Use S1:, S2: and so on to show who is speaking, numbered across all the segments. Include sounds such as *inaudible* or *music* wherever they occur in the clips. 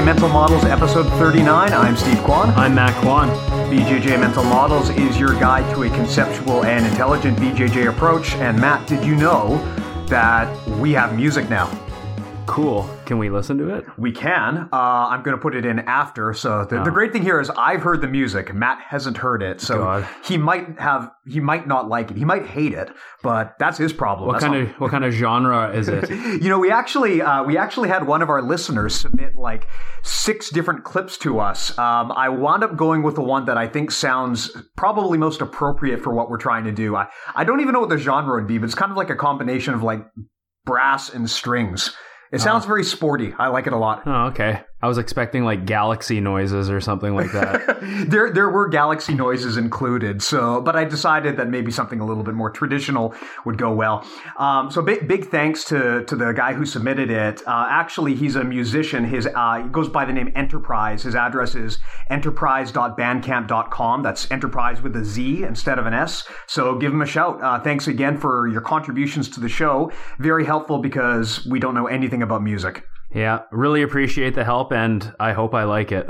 S1: BJJ Mental Models episode 39. I'm Steve Kwan.
S2: I'm Matt Kwan.
S1: BJJ Mental Models is your guide to a conceptual and intelligent BJJ approach. And Matt, did you know that we have music now?
S2: Cool. Can we listen to it?
S1: We can. Uh, I'm going to put it in after. So the, the
S2: Oh.
S1: great thing here is I've heard the music. Matt hasn't heard it, so
S2: God.
S1: he might have. He might not like it. He might hate it, but that's his problem.
S2: What
S1: That's
S2: kind
S1: not-
S2: of what kind of genre is it? *laughs*
S1: You know, we actually uh, we actually had one of our listeners submit like six different clips to us. Um, I wound up going with the one that I think sounds probably most appropriate for what we're trying to do. I I don't even know what the genre would be, but it's kind of like a combination of like brass and strings. It sounds oh. very sporty. I like it a lot.
S2: Oh, okay. I was expecting like galaxy noises or something like that. *laughs*
S1: there there were galaxy noises included so but i decided that maybe something a little bit more traditional would go well. Um, so big big thanks to to the guy who submitted it. Uh, actually he's a musician. His uh, he goes by the name enterprize. His address is enterprize.bandcamp.com that's enterprise with a z instead of an s. So give him a shout. Uh, thanks again for your contributions to the show. Very helpful because we don't know anything about music
S2: yeah, really appreciate the help and I hope I like it.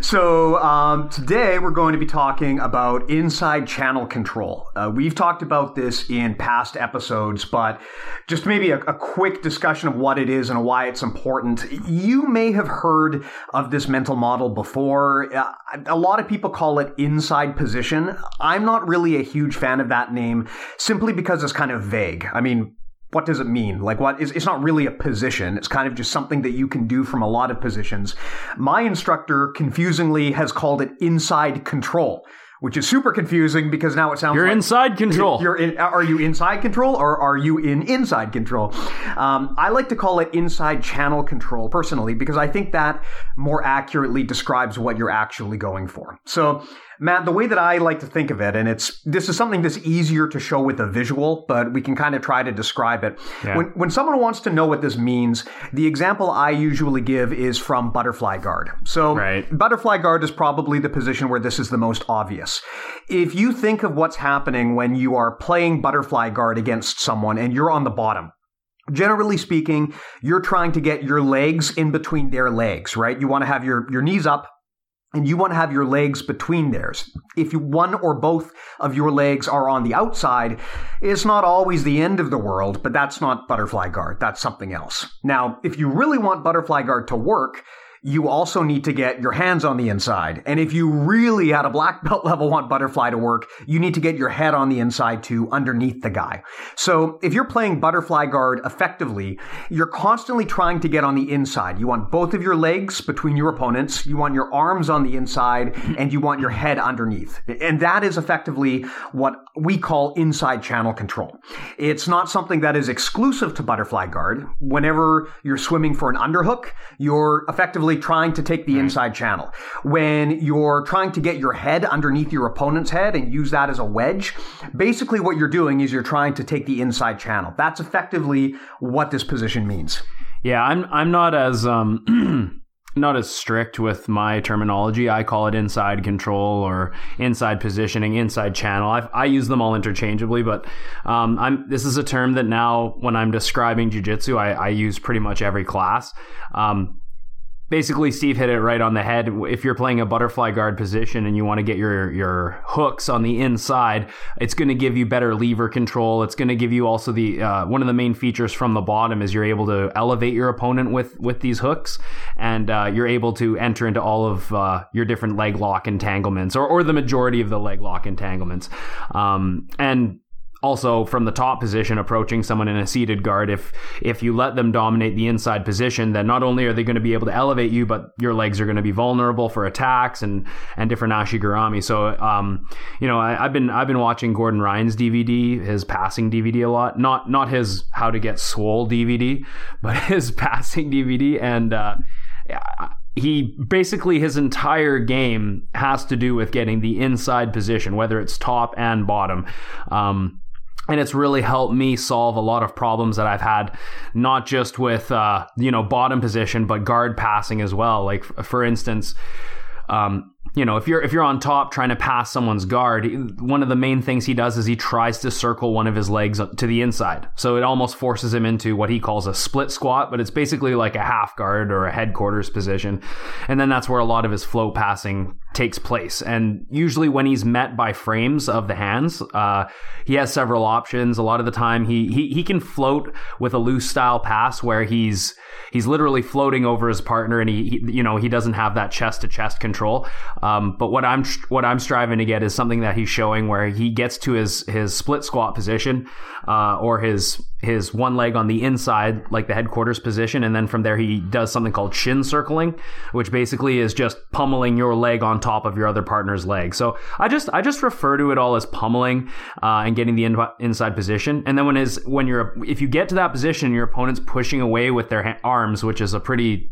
S2: *laughs*
S1: so um, today we're going to be talking about inside channel control. Uh, we've talked about this in past episodes, but just maybe a, a quick discussion of what it is and why it's important. You may have heard of this mental model before. Uh, a lot of people call it inside position. I'm not really a huge fan of that name simply because it's kind of vague. I mean, what does it mean? Like what is it's not really a position. It's kind of just something that you can do from a lot of positions. My instructor confusingly has called it inside control, which is super confusing because now it sounds
S2: You're
S1: like
S2: inside control. *laughs*
S1: you're in, are you inside control or are you in inside control? Um, I like to call it inside channel control personally because I think that more accurately describes what you're actually going for. So, Matt, the way that I like to think of it, and it's this is something that's easier to show with a visual, but we can kind of try to describe it.
S2: Yeah.
S1: When when someone wants to know what this means, the example I usually give is from butterfly guard. So,
S2: Right.
S1: Butterfly guard is probably the position where this is the most obvious. If you think of what's happening when you are playing butterfly guard against someone and you're on the bottom, generally speaking, you're trying to get your legs in between their legs, right? You want to have your, your knees up and you want to have your legs between theirs. If you, one or both of your legs are on the outside, it's not always the end of the world, but that's not butterfly guard. That's something else. Now, if you really want butterfly guard to work, you also need to get your hands on the inside. And if you really at a black *laughs* belt level want butterfly to work, you need to get your head on the inside too, underneath the guy. So if you're playing butterfly guard effectively, you're constantly trying to get on the inside. You want both of your legs between your opponents, you want your arms on the inside, and you want your head underneath. And that is effectively what we call inside channel control. It's not something that is exclusive to butterfly guard. Whenever you're swimming for an underhook, you're effectively trying to take the inside channel. When you're trying to get your head underneath your opponent's head and use that as a wedge, basically what you're doing is you're trying to take the inside channel. That's effectively what this position means.
S2: Yeah, I'm I'm not as um *clears throat* not as strict with my terminology. I call it inside control or inside positioning, inside channel. I, I use them all interchangeably, but um, I'm this is a term that now when I'm describing jujitsu, I, I use pretty much every class. Um, basically Steve hit it right on the head. If you're playing a butterfly guard position and you want to get your your hooks on the inside, it's going to give you better lever control. It's going to give you also the uh, one of the main features from the bottom is you're able to elevate your opponent with with these hooks, and uh, you're able to enter into all of uh, your different leg lock entanglements or or the majority of the leg lock entanglements. Um, and also from the top position approaching someone in a seated guard if if you let them dominate the inside position then not only are they going to be able to elevate you but your legs are going to be vulnerable for attacks and and different ashigarami so um you know I, have been I've been watching Gordon Ryan's DVD his passing DVD a lot. Not not his how to get swole DVD but *laughs* his passing DVD and uh he basically his entire game has to do with getting the inside position, whether it's top and bottom. Um, and it's really helped me solve a lot of problems that I've had, not just with uh, you know bottom position, but guard passing as well. Like for instance, um, you know, if you're if you're on top trying to pass someone's guard, one of the main things he does is he tries to circle one of his legs to the inside. So it almost forces him into what he calls a split squat, but it's basically like a half guard or a headquarters position. And then that's where a lot of his flow passing takes place. And usually when he's met by frames of the hands, uh, he has several options. A lot of the time he, he he can float with a loose style pass where he's he's literally floating over his partner and he, he you know he doesn't have that chest to chest control um, but what I'm what I'm striving to get is something that he's showing where he gets to his his split squat position uh, or his his one leg on the inside like the headquarters position. And then from there he does something called shin circling which basically is just pummeling your leg on top of your other partner's leg. So I just I just refer to it all as pummeling uh, and getting the in, inside position. And then when is when you're if you get to that position your opponent's pushing away with their ha- arms which is a pretty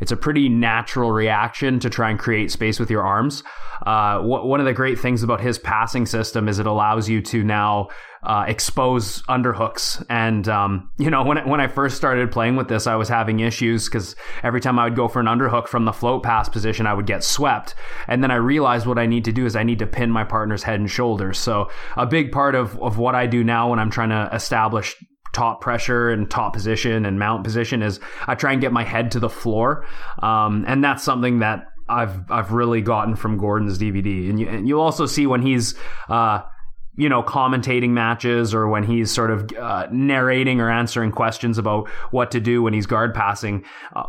S2: it's a pretty natural reaction to try and create space with your arms. Uh, one of the great things about his passing system is it allows you to now uh, expose underhooks. And um, you know, when when I first started playing with this, I was having issues because every time I would go for an underhook from the float pass position, I would get swept. And then I realized what I need to do is I need to pin my partner's head and shoulders. So a big part of of what I do now when I'm trying to establish top pressure and top position and mount position is I try and get my head to the floor. Um, and that's something that I've I've really gotten from Gordon's DVD. And, you, and you'll also see when he's uh, you know, commentating matches or when he's sort of uh, narrating or answering questions about what to do when he's guard passing. Uh,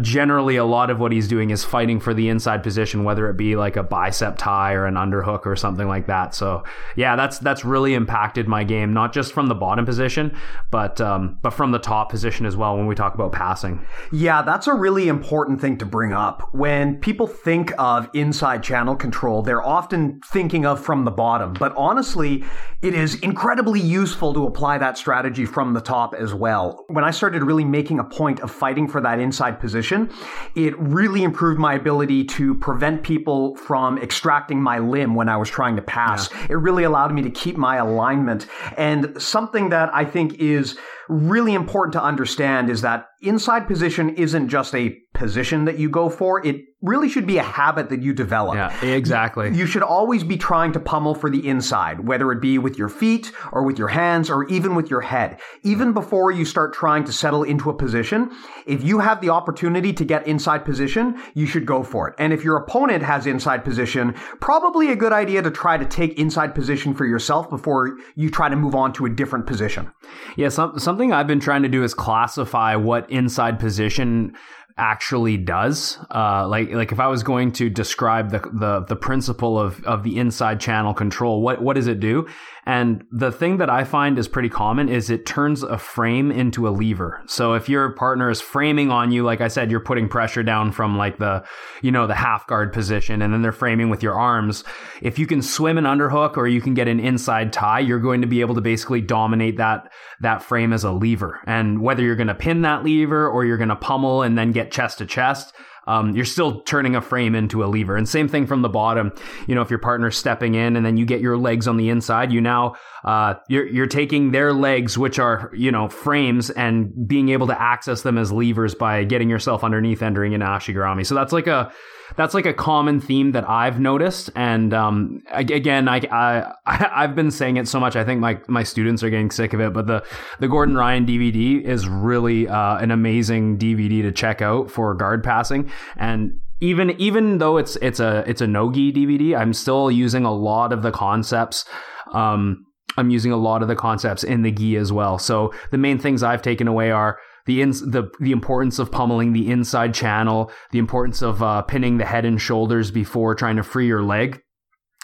S2: generally, a lot of what he's doing is fighting for the inside position, whether it be like a bicep tie or an underhook or something like that. So, yeah, that's that's really impacted my game, not just from the bottom position, but um, but from the top position as well. When we talk about passing,
S1: yeah, that's a really important thing to bring up. When people think of inside channel control, they're often thinking of from the bottom, but honestly it is incredibly useful to apply that strategy from the top as well. When I started really making a point of fighting for that inside position, it really improved my ability to prevent people from extracting my limb when I was trying to pass. Yeah. It really allowed me to keep my alignment. And something that I think is really important to understand is that inside position isn't just a position that you go for. It really should be a habit that you develop.
S2: Yeah, exactly.
S1: You should always be trying to pummel for the inside, whether it be with your feet or with your hands or even with your head. Even before you start trying to settle into a position, if you have the opportunity to get inside position, you should go for it. And if your opponent has inside position, probably a good idea to try to take inside position for yourself before you try to move on to a different position.
S2: Yeah, some, something I've been trying to do is classify what inside position actually does. Uh, like like if I was going to describe the the the principle of of the inside channel control, what what does it do? And the thing that I find is pretty common is it turns a frame into a lever. So if your partner is framing on you, like I said, you're putting pressure down from like the, you know, the half guard position and then they're framing with your arms. If you can swim an underhook or you can get an inside tie, you're going to be able to basically dominate that, that frame as a lever. And whether you're going to pin that lever or you're going to pummel and then get chest to chest, um, you're still turning a frame into a lever. And same thing from the bottom. You know, if your partner's stepping in and then you get your legs on the inside, you now uh, you're you're taking their legs, which are you know frames, and being able to access them as levers by getting yourself underneath entering an ashigarami. So that's like a that's like a common theme that I've noticed. And um, again, I, I *laughs* I've been saying it so much. I think my my students are getting sick of it. But the the Gordon Ryan DVD is really uh, an amazing DVD to check out for guard passing and even even though it's it's a it's a no-gi DVD, I'm still using a lot of the concepts um, I'm using a lot of the concepts in the gi as well. So the main things I've taken away are the the the importance of pummeling the inside channel, the importance of uh, pinning the head and shoulders before trying to free your leg,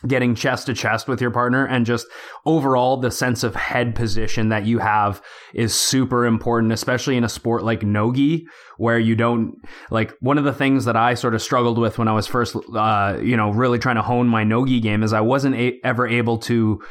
S2: getting chest to chest with your partner, and just overall the sense of head position that you have is super important, especially in a sport like nogi where you don't like one of the things that I sort of struggled with when I was first, uh, you know, really trying to hone my nogi game is I wasn't a- ever able to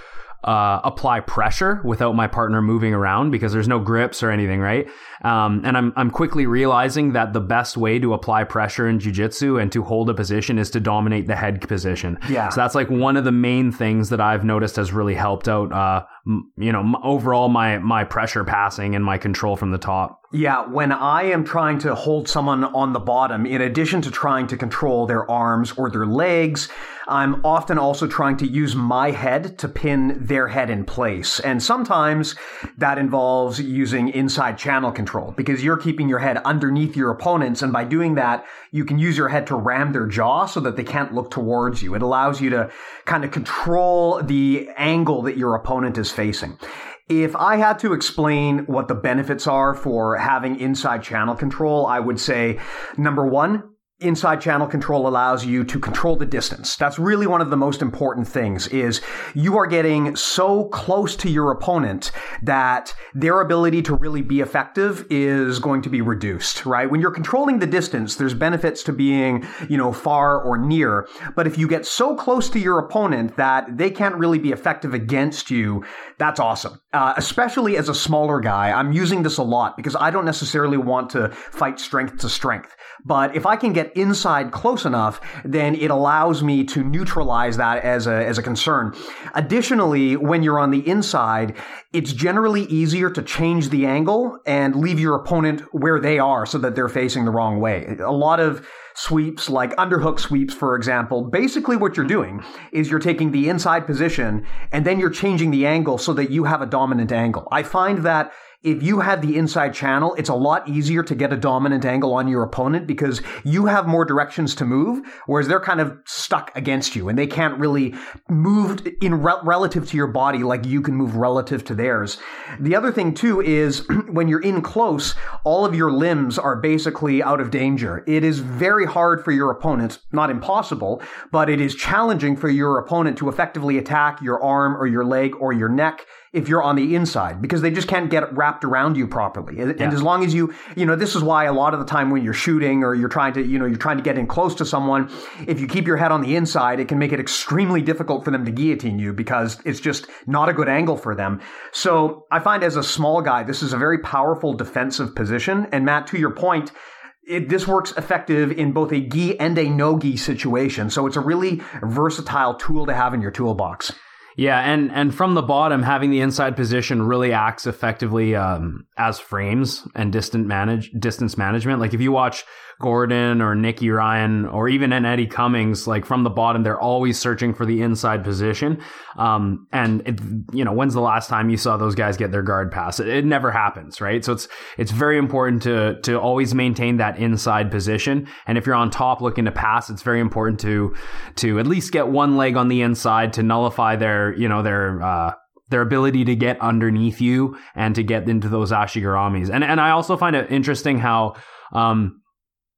S2: uh, apply pressure without my partner moving around because there's no grips or anything, right? Um, and I'm I'm quickly realizing that the best way to apply pressure in jujitsu and to hold a position is to dominate the head position.
S1: Yeah.
S2: So that's like one of the main things that I've noticed has really helped out. Uh, you know, overall my my pressure passing and my control from the top.
S1: Yeah, when I am trying to hold someone on the bottom, in addition to trying to control their arms or their legs, I'm often also trying to use my head to pin their head in place. And sometimes that involves using inside channel control because you're keeping your head underneath your opponents. And by doing that, you can use your head to ram their jaw so that they can't look towards you. It allows you to kind of control the angle that your opponent is facing. If I had to explain what the benefits are for having inside channel control, I would say number one, inside channel control allows you to control the distance. That's really one of the most important things is you are getting so close to your opponent that their ability to really be effective is going to be reduced, right? When you're controlling the distance, there's benefits to being, you know, far or near. But if you get so close to your opponent that they can't really be effective against you, that's awesome. Uh, especially as a smaller guy, I'm using this a lot because I don't necessarily want to fight strength to strength. But if I can get inside close enough, then it allows me to neutralize that as a, as a concern. Additionally, when you're on the inside, it's generally easier to change the angle and leave your opponent where they are so that they're facing the wrong way. A lot of sweeps, like underhook sweeps, for example, basically what you're mm-hmm. doing is you're taking the inside position and then you're changing the angle so that you have a dominant angle. I find that if you have the inside channel, it's a lot easier to get a dominant angle on your opponent because you have more directions to move, whereas they're kind of stuck against you and they can't really move in re- relative to your body like you can move relative to theirs. The other thing too is *clears throat* when you're in close, all of your limbs are basically out of danger. It is very hard for your opponent, not impossible, but it is challenging for your opponent to effectively attack your arm or your leg or your neck if you're on the inside because they just can't get wrapped around you properly. And, yeah. and, as long as you, you know, this is why a lot of the time when you're shooting or you're trying to, you know, you're trying to get in close to someone, if you keep your head on the inside, it can make it extremely difficult for them to guillotine you because it's just not a good angle for them. So I find as a small guy, this is a very powerful defensive position. And Matt, to your point, it, this works effective in both a gi and a no gi situation. So it's a really versatile tool to have in your toolbox.
S2: Yeah, and and from the bottom, having the inside position really acts effectively um, as frames and distant manage distance management. Like if you watch Gordon or Nicky Ryan or even an Eddie Cummings, like from the bottom, they're always searching for the inside position. Um, and it, you know, when's the last time you saw those guys get their guard pass? It, it, never happens, right? So it's it's very important to to always maintain that inside position. And if you're on top looking to pass, it's very important to to at least get one leg on the inside to nullify their you know their uh, their ability to get underneath you and to get into those ashigaramis. And and I also find it interesting how um,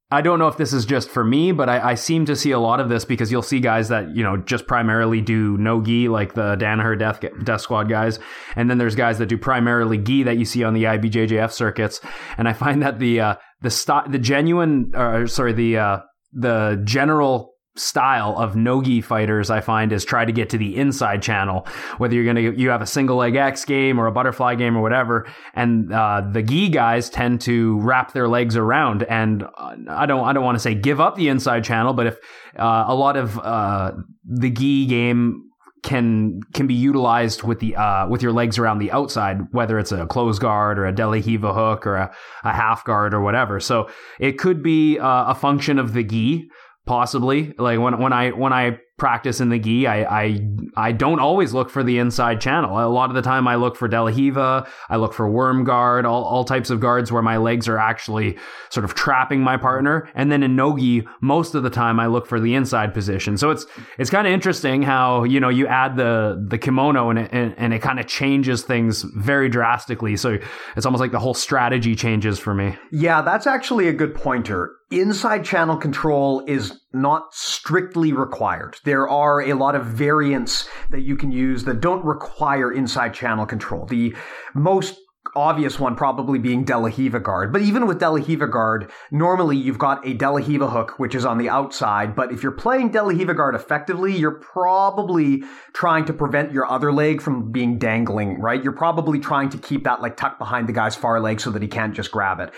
S2: I don't know if this is just for me, but I, I, seem to see a lot of this because you'll see guys that, you know, just primarily do no gi, like the Danaher Death, Death Squad guys. And then there's guys that do primarily gi that you see on the IBJJF circuits. And I find that the, uh, the, st- the genuine, or sorry, the, uh, the general style of no-gi fighters I find is try to get to the inside channel whether you're going to you have a single leg X game or a butterfly game or whatever and uh, the gi guys tend to wrap their legs around and uh, I don't I don't want to say give up the inside channel but if uh, a lot of uh, the gi game can can be utilized with the uh, with your legs around the outside, whether it's a close guard or a De La Riva hook or a, a half guard or whatever. So it could be uh, a function of the gi, possibly. Like when when I when I practice in the gi, I, I I don't always look for the inside channel. A lot of the time, I look for De La Riva, I look for worm guard, all, all types of guards where my legs are actually sort of trapping my partner. And then in nogi, most of the time, I look for the inside position. So it's it's kind of interesting how you know you add the the kimono and it, and, and it kind of changes things very drastically. So it's almost like the whole strategy changes for me.
S1: Yeah, that's actually a good pointer inside channel control is not strictly required. There are a lot of variants that you can use that don't require inside channel control. The most obvious one probably being De La Riva guard. But even with De La Riva guard, normally you've got a De La Riva hook, which is on the outside. But if you're playing De La Riva guard effectively, you're probably trying to prevent your other leg from being dangling, right? You're probably trying to keep that like tucked behind the guy's far leg so that he can't just grab it.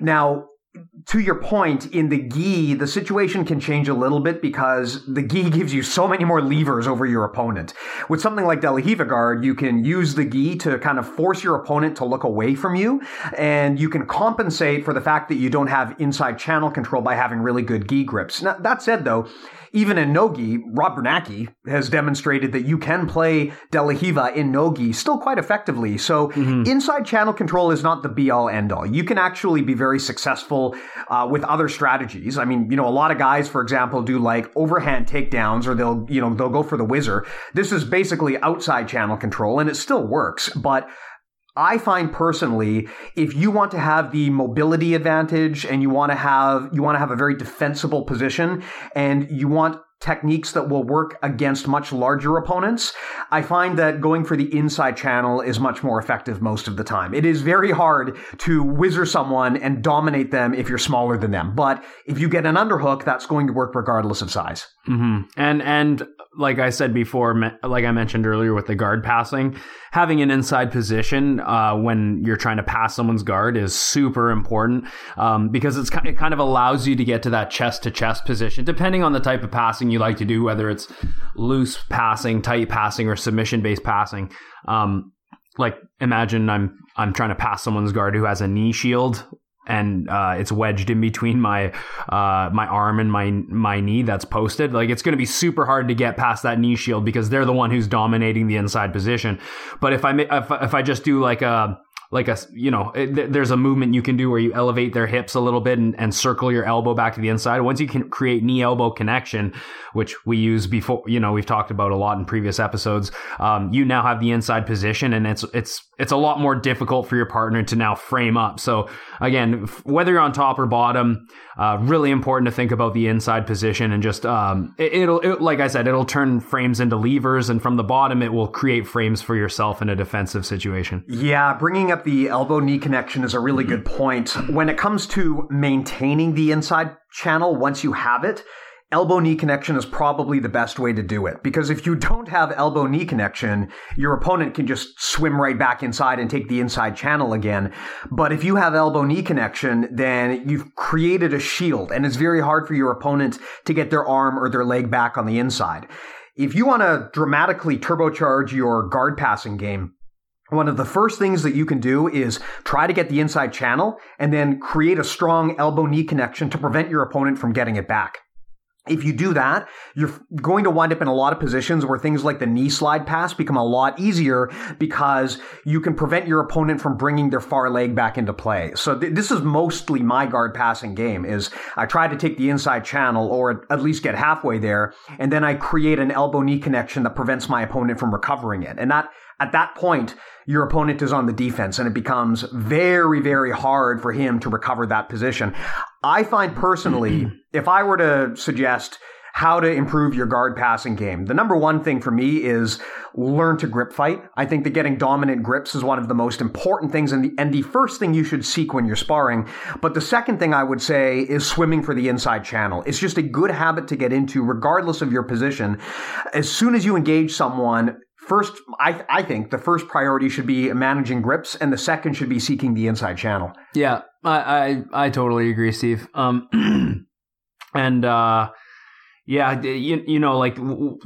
S1: Now, to your point, in the gi, the situation can change a little bit because the gi *laughs* gives you so many more levers over your opponent. With something like De La guard, you can use the gi to kind of force your opponent to look away from you, and you can compensate for the fact that you don't have inside channel control by having really good gi grips. Now, that said, though, even in Nogi, Rob Biernacki has demonstrated that you can play De La in Nogi still quite effectively. So mm-hmm. inside channel control is not the be all end all. You can actually be very successful uh, with other strategies. I mean, you know, a lot of guys, for example, do like overhand takedowns or they'll, you know, they'll go for the whizzer. This is basically outside channel control and it still works, but I find personally, if you want to have the mobility advantage and you want to have, you want to have a very defensible position and you want techniques that will work against much larger opponents, I find that going for the inside channel is much more effective most of the time. It is very hard to whizzer someone and dominate them if you're smaller than them. But if you get an underhook, that's going to work regardless of size.
S2: Mm-hmm. And, and like I said before, like I mentioned earlier with the guard passing, having an inside position uh, when you're trying to pass someone's guard is super important um, because it's it kind of allows you to get to that chest to chest position, depending on the type of passing you like to do, whether it's loose passing, tight passing, or submission based passing. Um, like imagine I'm I'm trying to pass someone's guard who has a knee shield and uh, it's wedged in between my uh, my arm and my my knee that's posted. Like it's going to be super hard to get past that knee shield because they're the one who's dominating the inside position. But if I if, if I just do like a like a you know it, there's a movement you can do where you elevate their hips a little bit and, and circle your elbow back to the inside. Once you can create knee elbow connection which we use before you know we've talked about a lot in previous episodes um, you now have the inside position and it's it's it's a lot more difficult for your partner to now frame up. So again whether you're on top or bottom uh, really important to think about the inside position and just um, it, will it, like i said it'll turn frames into levers and from the bottom it will create frames for yourself in a defensive situation
S1: yeah bringing up the elbow knee connection is a really good point. When it comes to maintaining the inside channel once you have it, elbow knee connection is probably the best way to do it because if you don't have elbow knee connection, your opponent can just swim right back inside and take the inside channel again. But if you have elbow knee connection, then you've created a shield and it's very hard for your opponent to get their arm or their leg back on the inside. If you want to dramatically turbocharge your guard passing game, one of the first things that you can do is try to get the inside channel and then create a strong elbow knee connection to prevent your opponent from getting it back. If you do that, you're going to wind up in a lot of positions where things like the knee slide pass become a lot easier because you can prevent your opponent from bringing their far leg back into play. So th- this is mostly my guard passing game is I try to take the inside channel or at least get halfway there and then I create an elbow knee connection that prevents my opponent from recovering it. And that at that point, your opponent is on the defense and it becomes very, very hard for him to recover that position. I find personally, *clears throat* if I were to suggest how to improve your guard passing game. The number one thing for me is learn to grip fight. I think that getting dominant grips is one of the most important things and the, and the first thing you should seek when you're sparring. But the second thing I would say is swimming for the inside channel. It's just a good habit to get into regardless of your position. As soon as you engage someone, first, I, I think the first priority should be managing grips, and the second should be seeking the inside channel.
S2: Yeah, I I, I totally agree, Steve. Um, *clears throat* and uh, yeah, you, you know, like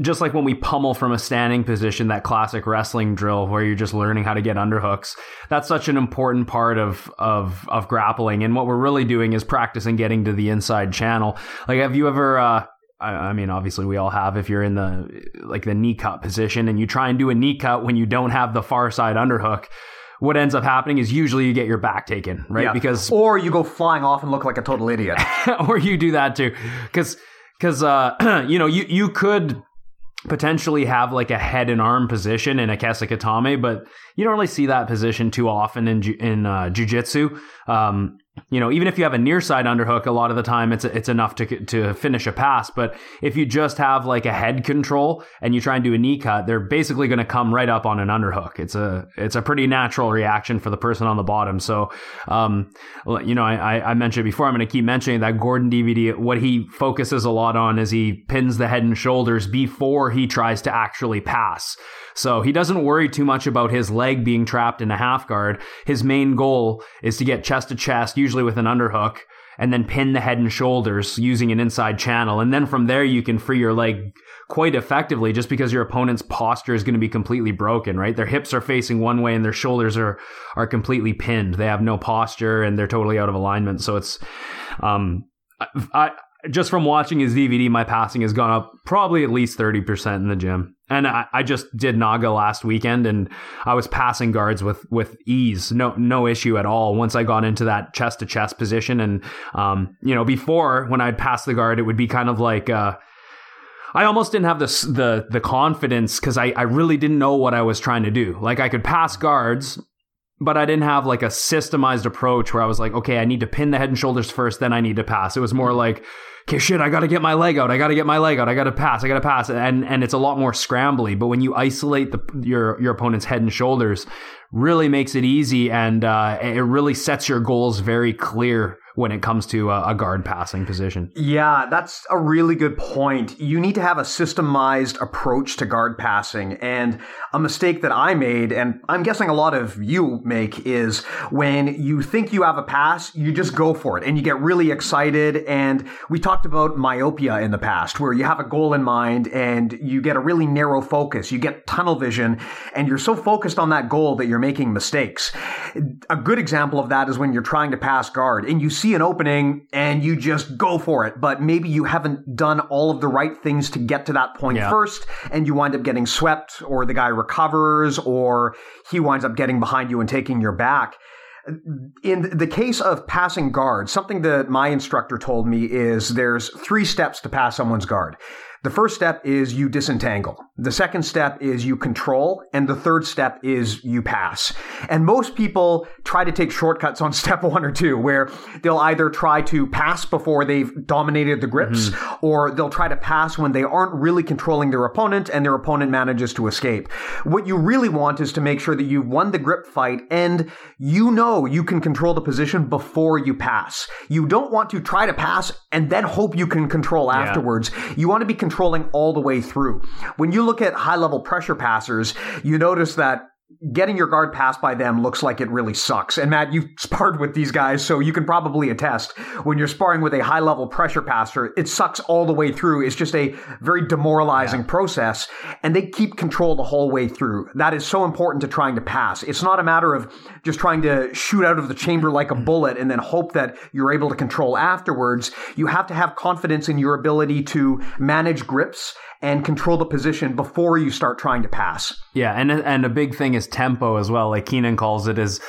S2: just like when we pummel from a standing position, that classic wrestling drill where you're just learning how to get underhooks. That's such an important part of of of grappling. And what we're really doing is practicing getting to the inside channel. Like, have you ever? Uh, I, mean, obviously we all have. If you're in the like the knee cut position and you try and do a knee cut when you don't have the far side underhook, what ends up happening is usually you get your back taken, right?
S1: Yeah.
S2: Because
S1: or you go flying off and look like a total idiot, *laughs*
S2: or you do that too, because because uh, *clears throat* you know you you could potentially have like a head and arm position in a kesa gatame, but you don't really see that position too often in in uh, jujitsu. Um, you know, even if you have a near side underhook, a lot of the time it's it's enough to to finish a pass. But if you just have like a head control and you try and do a knee cut, they're basically going to come right up on an underhook. It's a it's a pretty natural reaction for the person on the bottom. So, um, you know, I I mentioned before. I'm going to keep mentioning that Gordon DVD. What he focuses a lot on is he pins the head and shoulders before he tries to actually pass. So he doesn't worry too much about his leg being trapped in a half guard. His main goal is to get chest to chest, usually with an underhook, and then pin the head and shoulders using an inside channel. And then from there, you can free your leg quite effectively just because your opponent's posture is going to be completely broken, right? Their hips are facing one way and their shoulders are, are completely pinned. They have no posture and they're totally out of alignment. So it's, um, I, just from watching his DVD, my passing has gone up probably at least 30% in the gym. And I, I, just did Naga last weekend and I was passing guards with, with ease. No, no issue at all. Once I got into that chest to chest position. And, um, you know, before when I'd pass the guard, it would be kind of like, uh, I almost didn't have the the the confidence because I, I really didn't know what I was trying to do. Like I could pass guards, but I didn't have like a systemized approach where I was like, okay, I need to pin the head and shoulders first, then I need to pass. It was more like, okay, shit, I got to get my leg out. I got to get my leg out. I got to pass. I got to pass. And and it's a lot more scrambly. But when you isolate the your your opponent's head and shoulders, really makes it easy, and uh, it really sets your goals very clear when it comes to a, a, guard passing position.
S1: Yeah, that's a really good point. You need to have a systemized approach to guard passing. And a mistake that I made, and I'm guessing a lot of you make, is when you think you have a pass, you just go for it and you get really excited. And we talked about myopia in the past, where you have a goal in mind and you get a really narrow focus. You get tunnel vision and you're so focused on that goal that you're making mistakes. A good example of that is when you're trying to pass guard and you see an opening and you just go for it, but maybe you haven't done all of the right things to get to that point yeah. first, and you wind up getting swept, or the guy recovers, or he winds up getting behind you and taking your back. In the case of passing guard, something that my instructor told me is there's three steps to pass someone's guard. The first step is you disentangle. The second step is you control. And the third step is you pass. And most people try to take shortcuts on *laughs* step one or two, where they'll either try to pass before they've dominated the grips, mm-hmm. or they'll try to pass when they aren't really controlling their opponent and their opponent manages to escape. What you really want is to make sure that you've won the grip fight and you know you can control the position before you pass. You don't want to try to pass and then hope you can control yeah. afterwards. You want to be controlling all the way through. When you look at high level pressure passers, you notice that getting your guard passed by them looks like it really sucks. And Matt, you've *laughs* sparred with these guys, so you can probably attest when you're sparring with a high level pressure passer, it sucks all the way through. It's just a very demoralizing yeah. process and they keep control the whole way through. That is so important to trying to pass. It's not a matter of just trying to shoot out of the chamber like a mm-hmm. bullet and then hope that you're able to control afterwards. You have to have confidence in your ability to manage grips and control the position before you start trying to pass.
S2: Yeah, and and a big thing is tempo as well. Like Keenan calls it is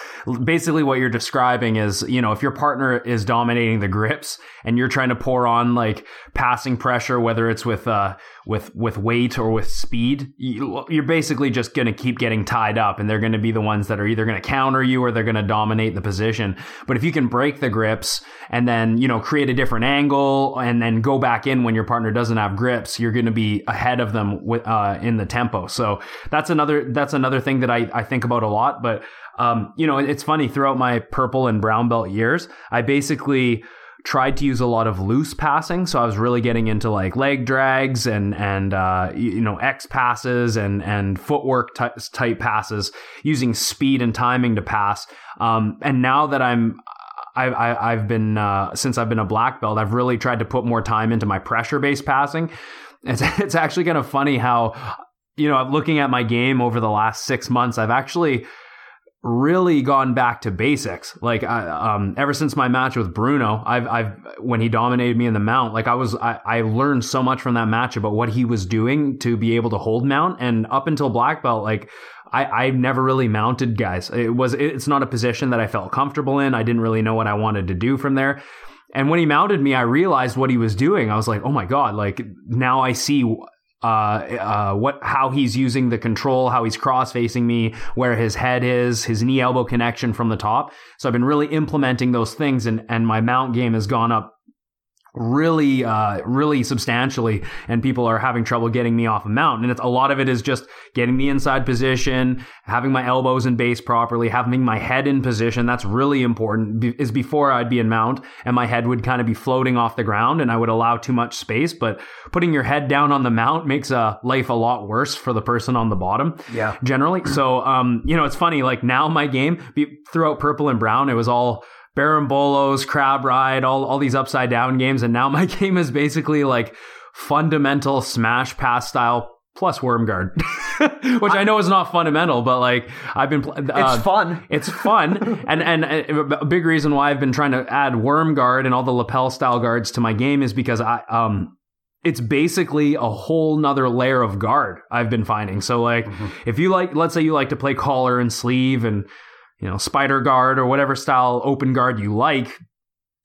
S2: basically what you're describing is, you know, if your partner is dominating the grips and you're trying to pour on like passing pressure, whether it's with, uh, with, with weight or with speed, you, you're basically just going to keep getting tied up and they're going to be the ones that are either going to counter you or they're going to dominate the position. But if you can break the grips and then, you know, create a different angle and then go back in when your partner doesn't have grips, you're going to be ahead of them with, uh, in the tempo. So that's another, that's another thing that I, I think about a lot. But, um, you know, it's funny throughout my purple and brown belt years, I basically, tried to use a lot of loose passing so i was really getting into like leg drags and and uh, you know x passes and and footwork type, passes using speed and timing to pass um, and now that i'm I, I've been uh, since I've been a black belt. I've really tried to put more time into my pressure based passing. It's *laughs* it's actually kind of funny how you know I'm looking at my game over the last six months. I've actually really gone back to basics. Like, I, um, ever since my match with Bruno, I've, I've, when he dominated me in the mount, like I was, I, I learned so much from that match about what he was doing to be able to hold mount. And up until black belt, like, I, I never really mounted guys. It was, it's not a position that I felt comfortable in. I didn't really know what I wanted to do from there. And when he mounted me, I realized what he was doing. I was like, oh my God, like now I see uh, uh, what how he's using the control, how he's cross facing me, where his head is, his knee elbow connection from the top. So I've been really implementing those things, and and my mount game has gone up really uh really substantially and people are having trouble getting me off a mount and it's a lot of it is just getting the inside position having my elbows in base properly having my head in position. That's really important. Be- is before I'd be in mount and my head would kind of be floating off the ground and I would allow too much space but putting your head down on the mount makes uh, life a lot worse for the person on the bottom
S1: Yeah.
S2: generally. So um you know it's funny like now my game be- throughout purple and brown it was all Berimbolos, Crab Ride, all, all these upside down games. And now my *laughs* game is basically like fundamental smash pass style plus worm guard, *laughs* which I know is not fundamental, but like I've been, pl- uh,
S1: It's fun.
S2: it's fun, *laughs* and and a big reason why I've been trying to add worm guard and all the lapel style guards to my game is because I um it's basically a whole nother layer of guard I've been finding. So like if you like, let's say you like to play collar and sleeve and you know spider guard or whatever style open guard you like.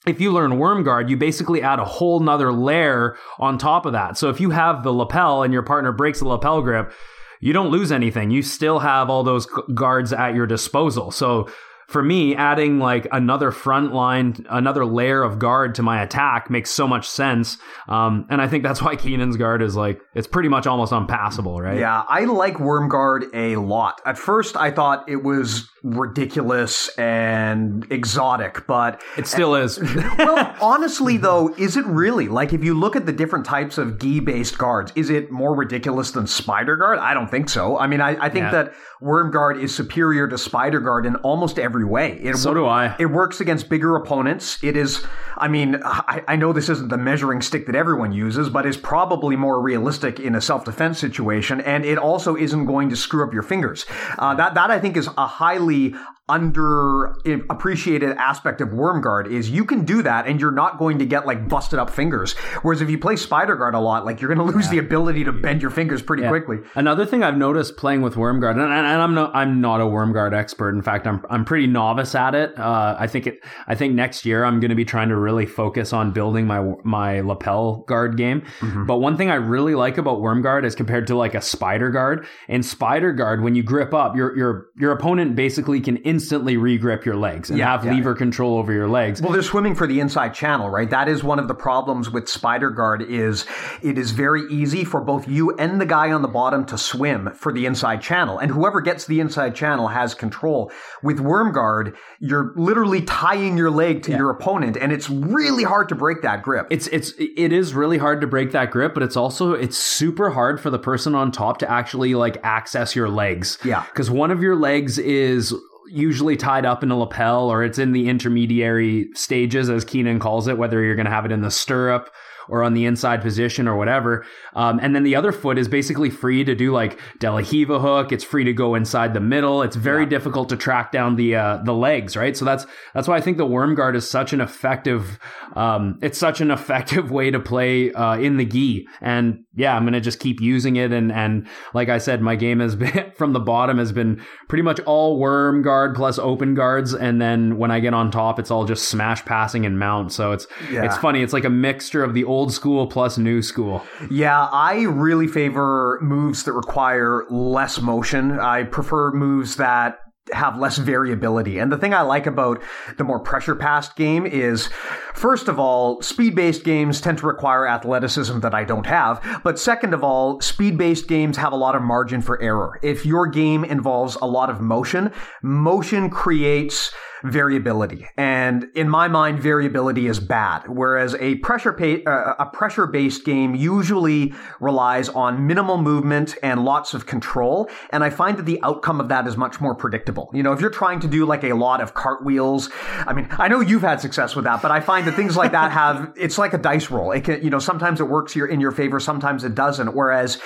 S2: If you learn worm guard, you basically add a whole nother layer on top of that. So if you have the lapel and your partner breaks the lapel grip, you don't lose anything. You still have all those guards at your disposal. So for me, adding like another front line, another layer of guard to my attack makes so much sense. Um, and I think that's why Keenan's guard is like, it's pretty much almost unpassable, right?
S1: Yeah, I like Wormguard a lot. At first, I thought it was ridiculous and exotic, but
S2: It still is. *laughs*
S1: well, honestly, though, is it really? Like, if you look at the different types of gi based guards, is it more ridiculous than Spider Guard? I don't think so. I mean, I, I think
S2: Yeah.
S1: that Worm Guard is superior to Spider Guard in almost every way. It
S2: So do I.
S1: It works against bigger opponents. It is, I mean, I, I know this isn't the measuring stick that everyone uses, but is probably more realistic in a self defense situation. And it also isn't going to screw up your fingers. Uh, that, that I think is a highly under appreciated aspect of Wormguard is you can do that and you're not going to get like busted up fingers. Whereas if you play Spider Guard a lot, like you're going to lose the ability to bend your fingers pretty quickly.
S2: Another thing I've noticed playing with Wormguard, and, and I'm no, I'm not a Wormguard expert. In fact, I'm I'm pretty novice at it. Uh, I think it. I think next year I'm going to be trying to really focus on building my my lapel guard game. But one thing I really like about Wormguard as compared to like a Spider Guard, in Spider Guard, when you grip up, your your your opponent basically can instantly regrip your legs and
S1: Yeah,
S2: have
S1: yeah.
S2: lever control over your legs.
S1: Well, they're swimming for the inside channel, right? That is one of the problems with Spider Guard is it is very easy for both you and the guy on the bottom to swim for the inside channel. And whoever gets the inside channel has control. With Worm Guard, you're literally tying your leg to your opponent and it's really hard to break that grip.
S2: it's it's it is really hard to break that grip, but it's also it's super hard for the person on top to actually like access your legs.
S1: Yeah.
S2: Because one of your legs is usually tied up in a lapel or it's in the intermediary stages as Keenan calls it, whether you're gonna have it in the stirrup or on the inside position or whatever. Um, and then the other foot is basically free to do like De La Riva hook. It's free to go inside the middle. It's very yeah. difficult to track down the uh, the legs, right? So that's that's why I think the worm guard is such an effective. Um, it's such an effective way to play uh, in the gi. And yeah, I'm gonna just keep using it. And and like I said, my game has *laughs* been from the bottom has been pretty much all worm guard plus open guards, and then when I get on top, it's all just smash passing and mount. So it's yeah. it's funny. It's like a mixture of the old school plus new school.
S1: Yeah, I really favor moves that require less motion. I prefer moves that have less variability. And the thing I like about the more pressure passed game is, first of all, speed based games tend to require athleticism that I don't have. But second of all, speed based games have a lot of margin for error. If your game involves a lot of motion, motion creates variability. And in my mind, variability is bad. Whereas a pressure pa- uh, a pressure based game usually relies on minimal movement and lots of control. And I find that the outcome of that is much more predictable. You know, if you're trying to do like a lot of cartwheels, I mean, I know you've had success with that, but I find that things like that have *laughs* it's like a dice roll. It can, you know, sometimes it works in your favor, sometimes it doesn't. Whereas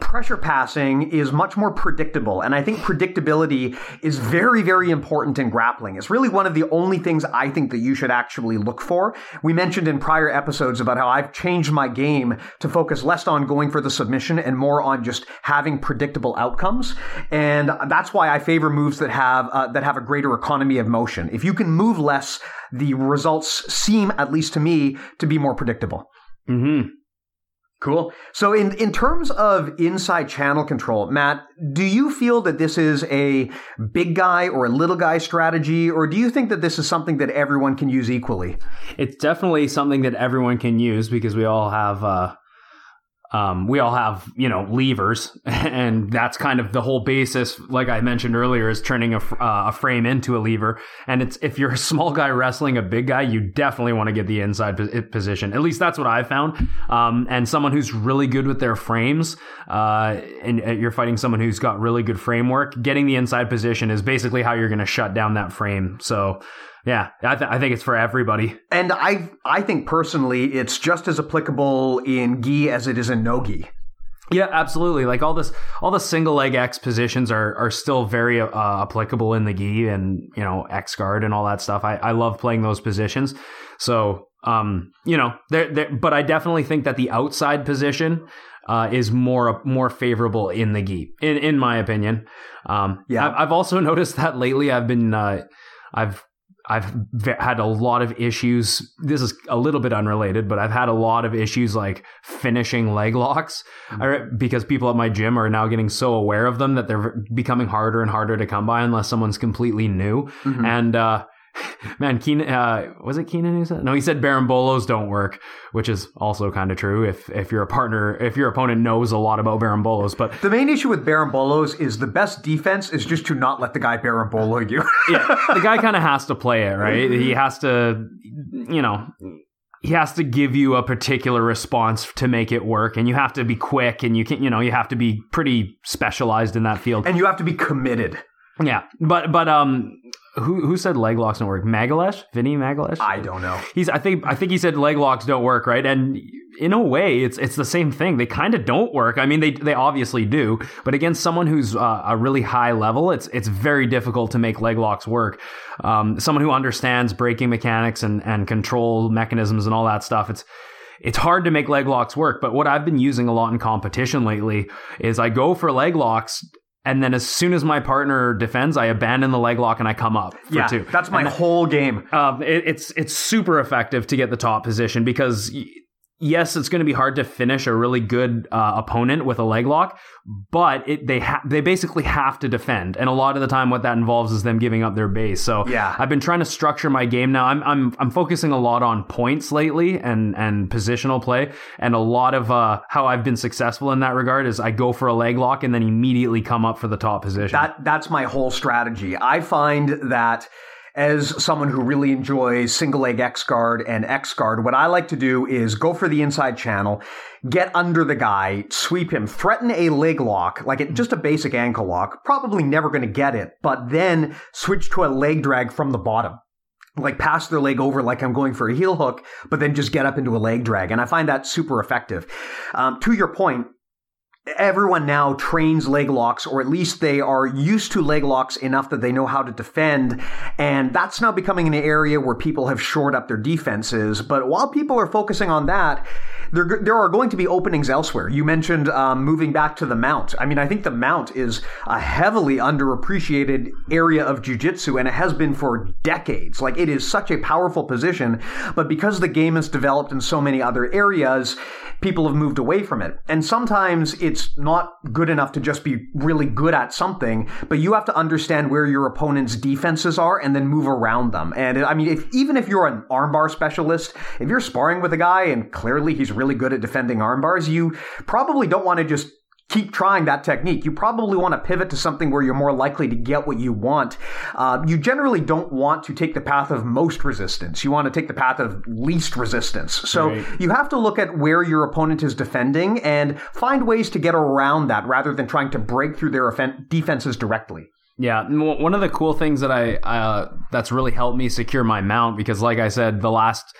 S1: pressure passing is much more predictable. And I think predictability is very, very important in grappling. It's really one of the only things I think that you should actually look for. We mentioned in prior episodes about how I've changed my game to focus less on going for the submission and more on just having predictable outcomes. And that's why I favor moves that have uh, that have a greater economy of motion. If you can move less, the results seem, at least to me, to be more predictable.
S2: Mm-hmm.
S1: Cool. So in, in terms of inside channel control, Matt, do you feel that this is a big guy or a little guy strategy, or do you think that this is something that everyone can use equally?
S2: It's definitely something that everyone can use because we all have uh, um, we all have, you know, levers, *laughs* and that's kind of the whole basis. Like I mentioned earlier, is turning a, uh, a frame into a lever. And it's if you're a *laughs* small guy wrestling a big guy, you definitely want to get the inside position. At least that's what I've found. Um, and someone who's really good with their frames, uh, and you're fighting someone who's got really good framework, getting the inside position is basically how you're going to shut down that frame. So yeah, I, th- I, think it's for everybody.
S1: And I I think personally, it's just as applicable in gi as it is in no gi.
S2: Yeah, absolutely. Like all this, all the single leg X positions are are still very uh, applicable in the gi and you know X guard and all that stuff. I, I love playing those positions. So um, you know, they're, they're, but I definitely think that the outside position uh, is more more favorable in the gi, in in my opinion. Um, yeah, I've, I've also *laughs* noticed that lately. I've been uh, I've I've had a lot of issues. This is a little bit unrelated, but I've had a lot of issues like finishing leg locks mm-hmm. because people at my gym are now getting so aware of them that they're becoming harder and harder to come by unless someone's completely new. Mm-hmm. And uh, *laughs* Man, Keenan, uh, was it Keenan who said? No, he said berimbolos don't work, which is also kind of true if if your partner, if your opponent knows a lot about berimbolos. But
S1: the main issue with berimbolos is the best defense is just to not let the guy berimbolo you. *laughs*
S2: yeah, the guy kind of has to play it, right? He has to, you know, he has to give you a particular response to make it work and you have to be quick and you can you know you have to be pretty specialized in that field
S1: and you have to be committed
S2: yeah but but um who who said leg locks don't work? Magalhães, Vinny Magalhães.
S1: I don't know.
S2: He's I think I think he said leg locks don't work, right? And in a way, it's it's the same thing. They kind of don't work. I mean, they they obviously do, but against someone who's uh, a really high level, it's it's very difficult to make leg locks work. Um, someone who understands breaking mechanics and and control mechanisms and all that stuff, it's it's hard to make leg locks work. But what I've been using a lot in competition lately is I go for leg locks and then as soon as my partner defends, I abandon the leg lock and I come up for
S1: yeah,
S2: two.
S1: That's my
S2: and,
S1: whole game.
S2: Um, it, it's it's super effective to get the top position because yes, it's going to be hard to finish a really good uh, opponent with a leg lock, but it, they ha- they basically have to defend, and a lot of the time, what that involves is them giving up their base. So
S1: yeah,
S2: I've been trying to structure my game now. I'm I'm I'm focusing a lot on points lately and and positional play, and a lot of uh, how I've been successful in that regard is I go for a leg lock and then immediately come up for the top position.
S1: That that's my whole strategy. I find that as someone who really enjoys single leg X guard and X guard, what I like to do is go for the inside channel, get under the guy, sweep him, threaten a leg lock, like it, just a basic ankle lock, probably never going to get it, but then switch to a leg drag from the bottom like pass their leg over like I'm going for a heel hook, but then just get up into a leg drag. And I find that super effective. Um, to your point, everyone now trains leg locks, or at least they are used to leg locks enough that they know how to defend. And that's now becoming an area where people have shored up their defenses. But while people are focusing on that, there, there are going to be openings elsewhere. You mentioned um, moving back to the mount. I mean, I think the mount is a heavily underappreciated area of jujitsu, and it has been for decades. Like, it is such a powerful position, but because the game has developed in so many other areas, people have moved away from it. And sometimes it's not good enough to just be really good at something, but you have to understand where your opponent's defenses are and then move around them. And I mean, if, even if you're an armbar specialist, if you're sparring with a guy and clearly he's really good at defending armbars, you probably don't want to just keep trying that technique. You probably want to pivot to something where you're more likely to get what you want. Uh, you generally don't want to take the path of most resistance. You want to take the path of least resistance. So right. you have to look at where your opponent is defending and find ways to get around that rather than trying to break through their defenses directly.
S2: Yeah, one of the cool things that I uh, that's really helped me secure my mount because, like I said, the last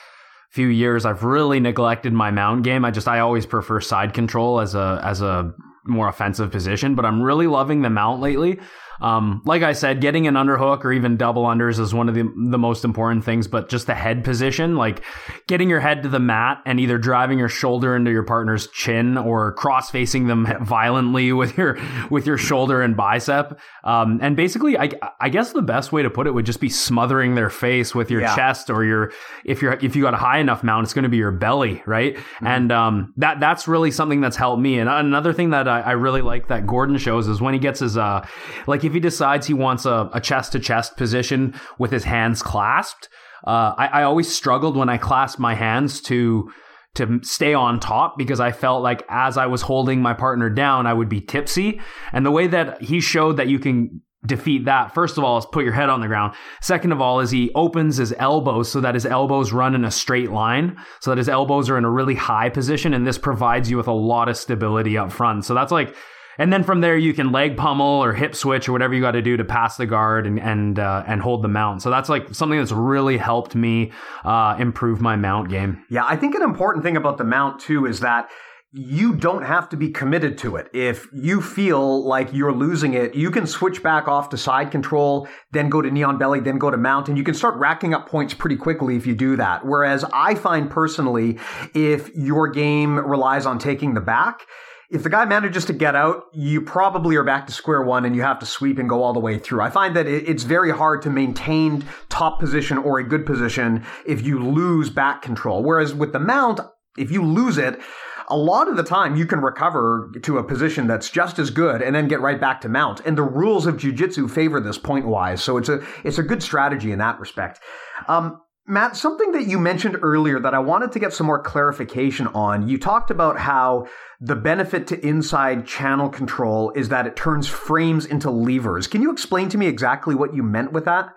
S2: few years I've really neglected my mount game. I just I always prefer side control as a as a more offensive position, but I'm really loving the mount lately. Um, like I said, getting an underhook or even double unders is one of the, the most important things, but just the head position, like getting your head to the mat and either driving your shoulder into your partner's chin or cross facing them *laughs* violently with your, with your shoulder and bicep. Um, and basically, I, I guess the best way to put it would just be smothering their face with your yeah. chest or your, if you're, if you got a high enough mount, it's going to be your belly, right? Mm-hmm. And, um, that, that's really something that's helped me. And another thing that I, I really like that Gordon shows is when he gets his, uh, like if he decides he wants a chest to chest position with his hands clasped, uh, I, I always struggled when I clasped my hands to to stay on top because I felt like as I was holding my partner down, I would be tipsy. And the way that he showed that you can defeat that, first of all, is put your head on the ground. Second of all, is he opens his elbows so that his elbows run in a straight line, so that his elbows are in a really high position. And this provides you with a lot of stability up front. So that's like and then from there you can leg pummel or hip switch or whatever you got to do to pass the guard and and uh, and hold the mount. So that's like something that's really helped me uh, improve my mount game.
S1: Yeah, I think an important thing about the mount too is that you don't have to be committed to it. If you feel like you're losing it, you can switch back off to side control, then go to knee on belly, then go to mount, and you can start racking up points pretty quickly if you do that. Whereas I find personally, if your game relies on taking the back, if the guy manages to get out, you probably are back to square one and you have to sweep and go all the way through. I find that it's very hard to maintain top position or a good position if you lose back control. Whereas with the mount, if you lose it, a lot of the time you can recover to a position that's just as good and then get right back to mount. And the rules of jujitsu favor this point wise. So it's a, it's a good strategy in that respect. Um, Matt, something that you mentioned earlier that I wanted to get some more clarification on. You talked about how the benefit to inside channel control is that it turns frames into levers. Can you explain to me exactly what you meant with that?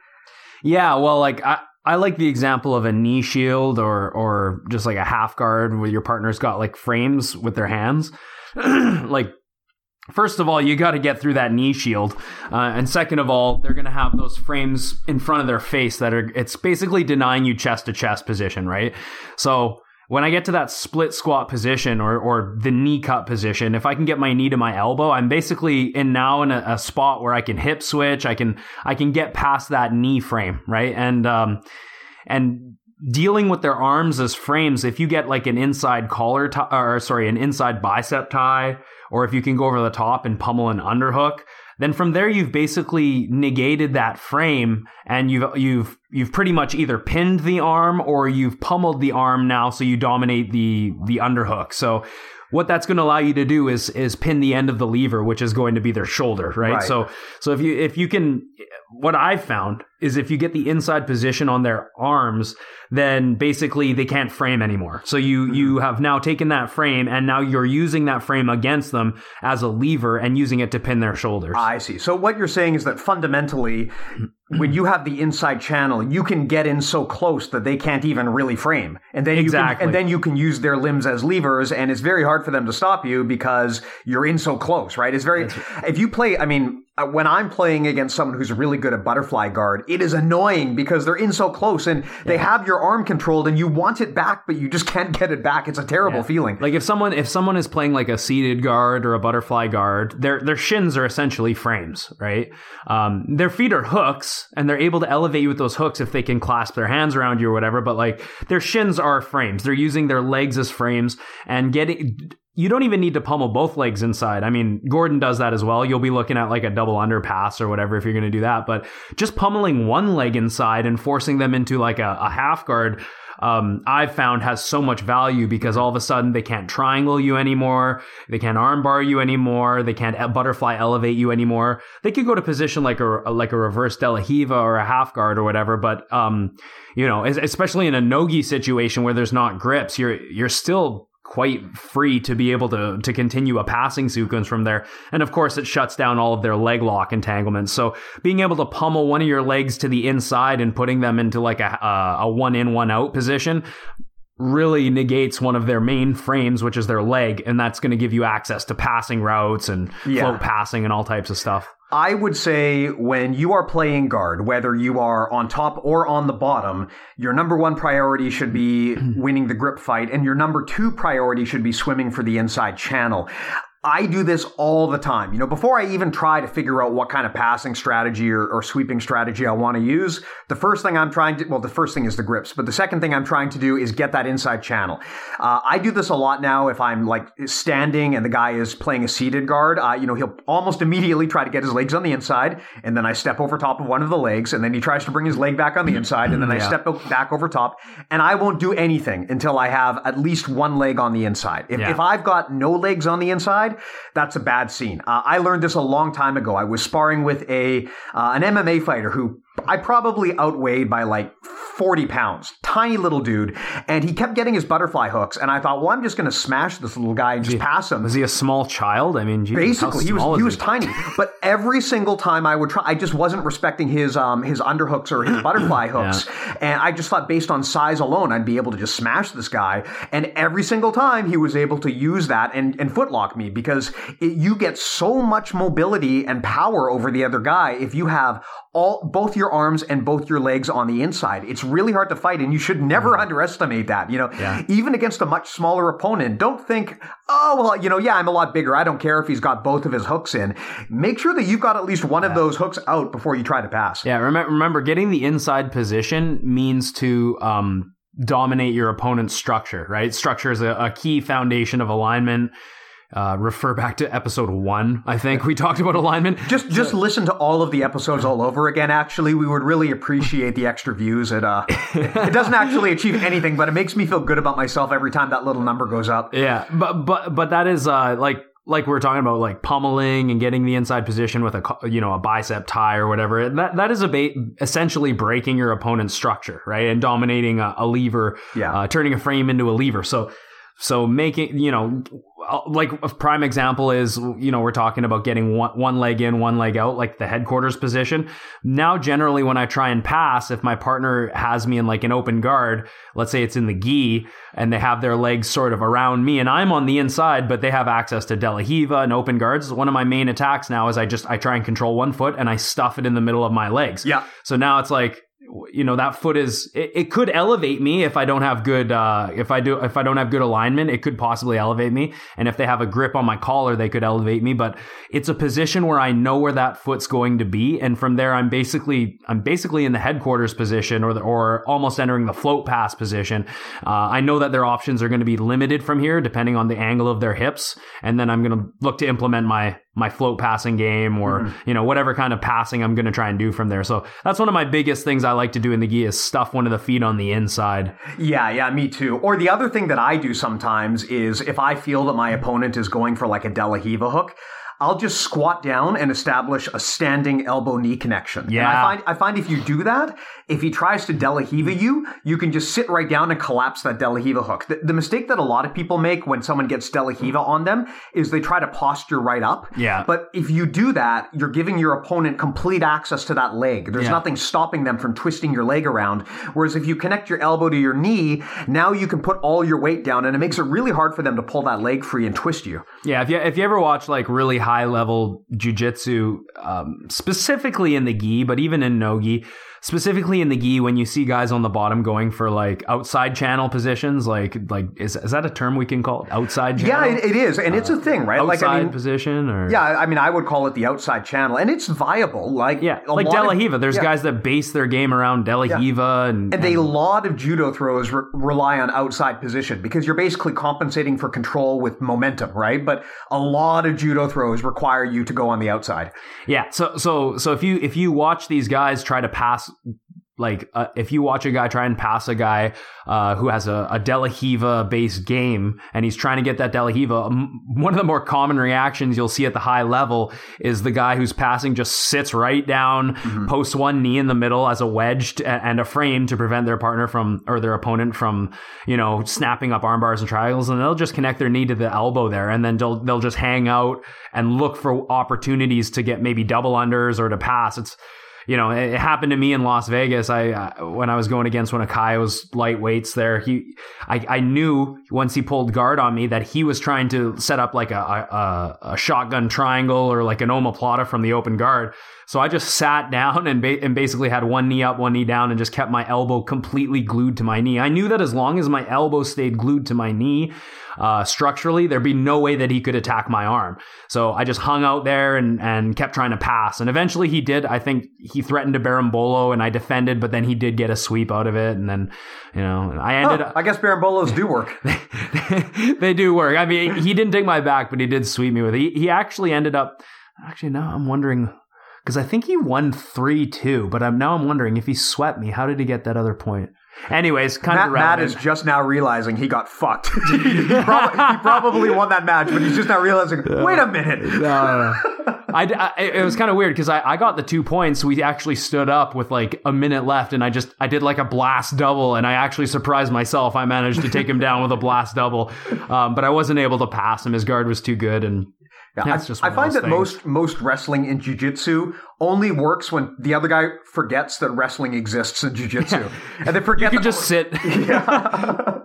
S2: Yeah, well, like I, I like the example of a knee shield or or just like a half guard where your partner's got like frames with their hands. *clears throat* like First of all, you got to get through that knee shield, uh, and second of all, they're going to have those frames in front of their face that are. It's basically denying you chest to chest position, right? So when I get to that split squat position or or the knee cut position, if I can get my knee to my elbow, I'm basically in now in a, a spot where I can hip switch. I can I can get past that knee frame, right? And um and dealing with their arms as frames, if you get like an inside collar tie, or sorry, an inside bicep tie or if you can go over the top and pummel an underhook, then from there you've basically negated that frame and you've you've you've pretty much either pinned the arm or you've pummeled the arm now so you dominate the the underhook. So what that's going to allow you to do is is pin the end of the lever which is going to be their shoulder, right? right? So so if you if you can what I've found is if you get the inside position on their arms, then basically they can't frame anymore. So you, mm-hmm. you have now taken that frame and now you're using that frame against them as a lever and using it to pin their shoulders.
S1: I see. So what you're saying is that fundamentally, when you have the inside channel, you can get in so close that they can't even really frame. And then exactly. you can, and then you can use their limbs as levers and it's very hard for them to stop you because you're in so close, right? It's very, if you play, I mean, uh, when I'm playing against someone who's really good at butterfly guard, it is annoying because they're in so close and they have your arm controlled and you want it back, but you just *laughs* can't get it back. It's a terrible feeling.
S2: Like if someone if someone is playing like a seated guard or a butterfly guard, their their shins are essentially frames, right? Um, their feet are hooks, and they're able to elevate you with those hooks if they can clasp their hands around you or whatever. But like their shins are frames. They're using their legs as frames and getting. You don't even need to pummel both legs inside. I mean, Gordon does that as well. You'll be looking at like a double underpass or whatever if you're going to do that. But just pummeling one leg inside and forcing them into like a, a half guard um, I've found has so much value because all of a sudden they can't triangle you anymore. They can't armbar you anymore. They can't butterfly elevate you anymore. They could go to position like a, like a reverse De La Riva or a half guard or whatever. But, um, you know, especially in a Nogi situation where there's not grips, you're, you're still quite free to be able to to continue a passing sequence from there. And of course, it shuts down all of their leg lock entanglements. So being able to pummel one of your legs to the inside and putting them into like a a one in one out position really negates one of their main frames, which is their leg, and that's going to give you access to passing routes and
S1: Yeah.
S2: float passing and all types of stuff.
S1: I would say when you are playing guard, whether you are on top or on the bottom, your number one priority should be *clears throat* winning the grip fight, and your number two priority should be swimming for the inside channel. I do this all the time. You know, before I even try to figure out what kind of passing strategy or, or sweeping strategy I want to use, the first thing I'm trying to, well, the first thing is the grips, but the second thing I'm trying to do is get that inside channel. Uh, I do this a lot now if I'm like standing and the guy is playing a seated guard. Uh, you know, he'll almost immediately try to get his legs on the inside, and then I step over top of one of the legs, and then he tries to bring his leg back on the inside, and then I step back over top, and I won't do anything until I have at least one leg on the inside. If,
S2: Yeah.
S1: if I've got no legs on the inside, that's a bad scene. Uh, I learned this a long time ago. I was sparring with a uh, an MMA fighter who I probably outweighed by like 40 pounds. Tiny little dude. And he kept getting his butterfly hooks. And I thought, well, I'm just going to smash this little guy and just pass him.
S2: Was he a small child? I mean, geez,
S1: Basically, he was he was tiny. *laughs* But every single time I would try, I just wasn't respecting his um his underhooks or his butterfly *clears throat* hooks, and I just thought based on size alone, I'd be able to just smash this guy. And every single time he was able to use that and and footlock me because it, you get so much mobility and power over the other guy if you have all both your arms and both your legs on the inside. It's really hard to fight, and you should never underestimate that. You know,
S2: Yeah.
S1: even against a much smaller opponent, don't think, oh, well, you know, yeah, I'm a lot bigger. I don't care if he's got both of his hooks in. Make sure that you've got at least one of those hooks out before you try to pass.
S2: Yeah, remember, remember getting the inside position means to um, dominate your opponent's structure, right? Structure is a, a key foundation of alignment. Uh, refer back to episode one. I think we talked about alignment.
S1: Just just listen to all of the episodes all over again. Actually, we would really appreciate the extra views. It uh, it doesn't actually achieve anything, but it makes me feel good about myself every time that little number goes up.
S2: Yeah, but but but that is uh like like we are talking about like pummeling and getting the inside position with a you know a bicep tie or whatever. That that is a ba- essentially breaking your opponent's structure, right, and dominating a, a lever,
S1: Yeah.
S2: uh, turning a frame into a lever. So so making you know uh, like a prime example is you know we're talking about getting one, one leg in one leg out like the headquarters position now generally when i try and pass if my partner has me in like an open guard let's say it's in the gi and they have their legs sort of around me and i'm on the inside but they have access to De La Riva and open guards one of my main attacks now is i just i try and control one foot and i stuff it in the middle of my legs
S1: Yeah.
S2: so now it's like you know that foot is it, it could elevate me if I don't have good uh if I do if I don't have good alignment it could possibly elevate me. And if they have a grip on my collar they could elevate me. But it's a position where I know where that foot's going to be. And from there I'm basically I'm basically in the headquarters position or the, or almost entering the float pass position. Uh, I know that their options are going to be limited from here depending on the angle of their hips. And then I'm going to look to implement my my float passing game or mm-hmm. you know whatever kind of passing I'm going to try and do from there. So that's one of my biggest things I like to do in the gi is stuff one of the feet on the inside.
S1: Yeah, yeah, me too. Or the other thing that I do sometimes is if I feel that my opponent is going for like a De La Riva hook, I'll just squat down and establish a standing elbow knee connection. And
S2: Yeah.
S1: I find I find if you do that, if he tries to De La Riva you, you can just sit right down and collapse that De La Riva hook. The, the mistake that a lot of people make when someone gets De La Riva on them is they try to posture right up.
S2: Yeah.
S1: But if you do that, you're giving your opponent complete access to that leg. There's
S2: Yeah.
S1: nothing stopping them from twisting your leg around. Whereas if you connect your elbow to your knee, now you can put all your weight down and it makes it really hard for them to pull that leg free and twist you.
S2: Yeah, if you if you ever watch like really high level jujitsu, um, specifically in the gi, but even in no gi, specifically in the gi when you see guys on the bottom going for like outside channel positions like like is, is that a term we can call it outside
S1: Yeah, it, it is, and it's a uh, thing, right?
S2: outside
S1: like I mean,
S2: position or
S1: yeah, I mean, I would call it the outside channel, and it's viable. Like
S2: yeah like
S1: lot
S2: De La
S1: of-
S2: Hiva there's
S1: yeah.
S2: guys that base their game around De La Hiva and,
S1: And a lot of judo throws re- rely on outside position because you're basically compensating for control with momentum, right? But a lot of judo throws require you to go on the outside.
S2: Yeah. So so so if you if you watch these guys try to pass like uh, if you watch a guy try and pass a guy uh, who has a, a De La Hiva based game and he's trying to get that De La m- one of the more common reactions you'll see at the high level is the guy who's passing just sits right down, posts one knee in the middle as a wedge and a frame to prevent their partner from or their opponent from you know snapping up arm bars and triangles, and they'll just connect their knee to the elbow there, and then they'll they'll just hang out and look for opportunities to get maybe double unders or to pass. It's you know, it happened to me in Las Vegas. I uh, when I was going against one of Kaio's lightweights there, he, I, I knew once he pulled guard on me that he was trying to set up like a a, a shotgun triangle or like an omoplata from the open guard. So I just sat down and ba- and basically had one knee up, one knee down, and just kept my elbow completely glued to my knee. I knew that as long as my elbow stayed glued to my knee, uh, structurally, there'd be no way that he could attack my arm. So I just hung out there and, and kept trying to pass. And eventually he did. I think he threatened to Berimbolo and I defended, but then he did get a sweep out of it. And then, you know, I ended
S1: I guess Berimbolos do work. *laughs*
S2: they do work. I mean, he didn't take my back, but he did sweep me with it. He, he actually ended up, actually, now I'm wondering, because I think he won 3 2, but I'm, now I'm wondering if he swept me, how did he get that other point? Anyways, kind
S1: Matt,
S2: of
S1: Matt is just now realizing he got fucked. *laughs* he, *laughs* probably, he probably won that match, but he's just now realizing, wait a minute.
S2: No, no, no. *laughs* I, I- it was kind of weird because I, I got the two points. We actually stood up with like a minute left, and I just I did like a blast double, and I actually surprised myself. I managed to take him down with a blast double, um, but I wasn't able to pass him. His guard was too good, and
S1: Yeah,
S2: that's
S1: I,
S2: just
S1: I find that
S2: things.
S1: most most wrestling in jiu-jitsu only works when the other guy forgets that wrestling exists in jiu-jitsu. And they forget
S2: you could just sit. *laughs*
S1: I,